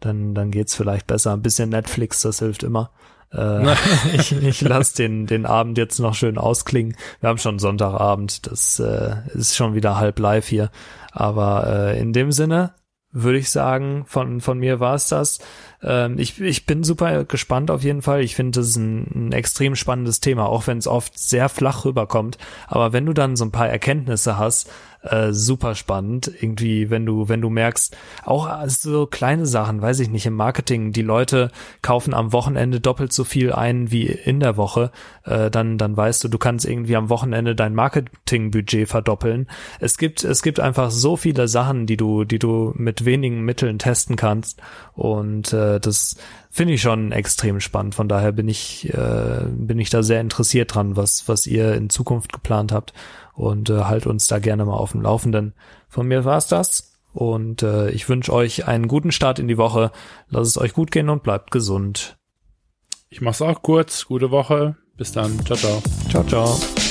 Dann, dann geht's vielleicht besser. Ein bisschen Netflix, das hilft immer. Äh, ich ich lasse den, den Abend jetzt noch schön ausklingen. Wir haben schon Sonntagabend. Das äh, ist schon wieder halb live hier. Aber äh, in dem Sinne würde ich sagen, von, von mir war es das. Ähm, ich, ich bin super gespannt auf jeden Fall. Ich finde, das ein, ein extrem spannendes Thema, auch wenn es oft sehr flach rüberkommt. Aber wenn du dann so ein paar Erkenntnisse hast, äh, super spannend. Irgendwie, wenn du, wenn du merkst, auch so kleine Sachen, weiß ich nicht, im Marketing, die Leute kaufen am Wochenende doppelt so viel ein wie in der Woche, äh, dann, dann weißt du, du kannst irgendwie am Wochenende dein Marketingbudget verdoppeln. Es gibt, es gibt einfach so viele Sachen, die du, die du mit wenigen Mitteln testen kannst. Und äh, das finde ich schon extrem spannend. Von daher bin ich, äh, bin ich da sehr interessiert dran, was, was ihr in Zukunft geplant habt und äh, halt uns da gerne mal auf dem Laufenden. Von mir war's das und äh, ich wünsche euch einen guten Start in die Woche. Lasst es euch gut gehen und bleibt gesund. Ich mach's auch kurz. Gute Woche. Bis dann. Ciao, ciao. Ciao, ciao.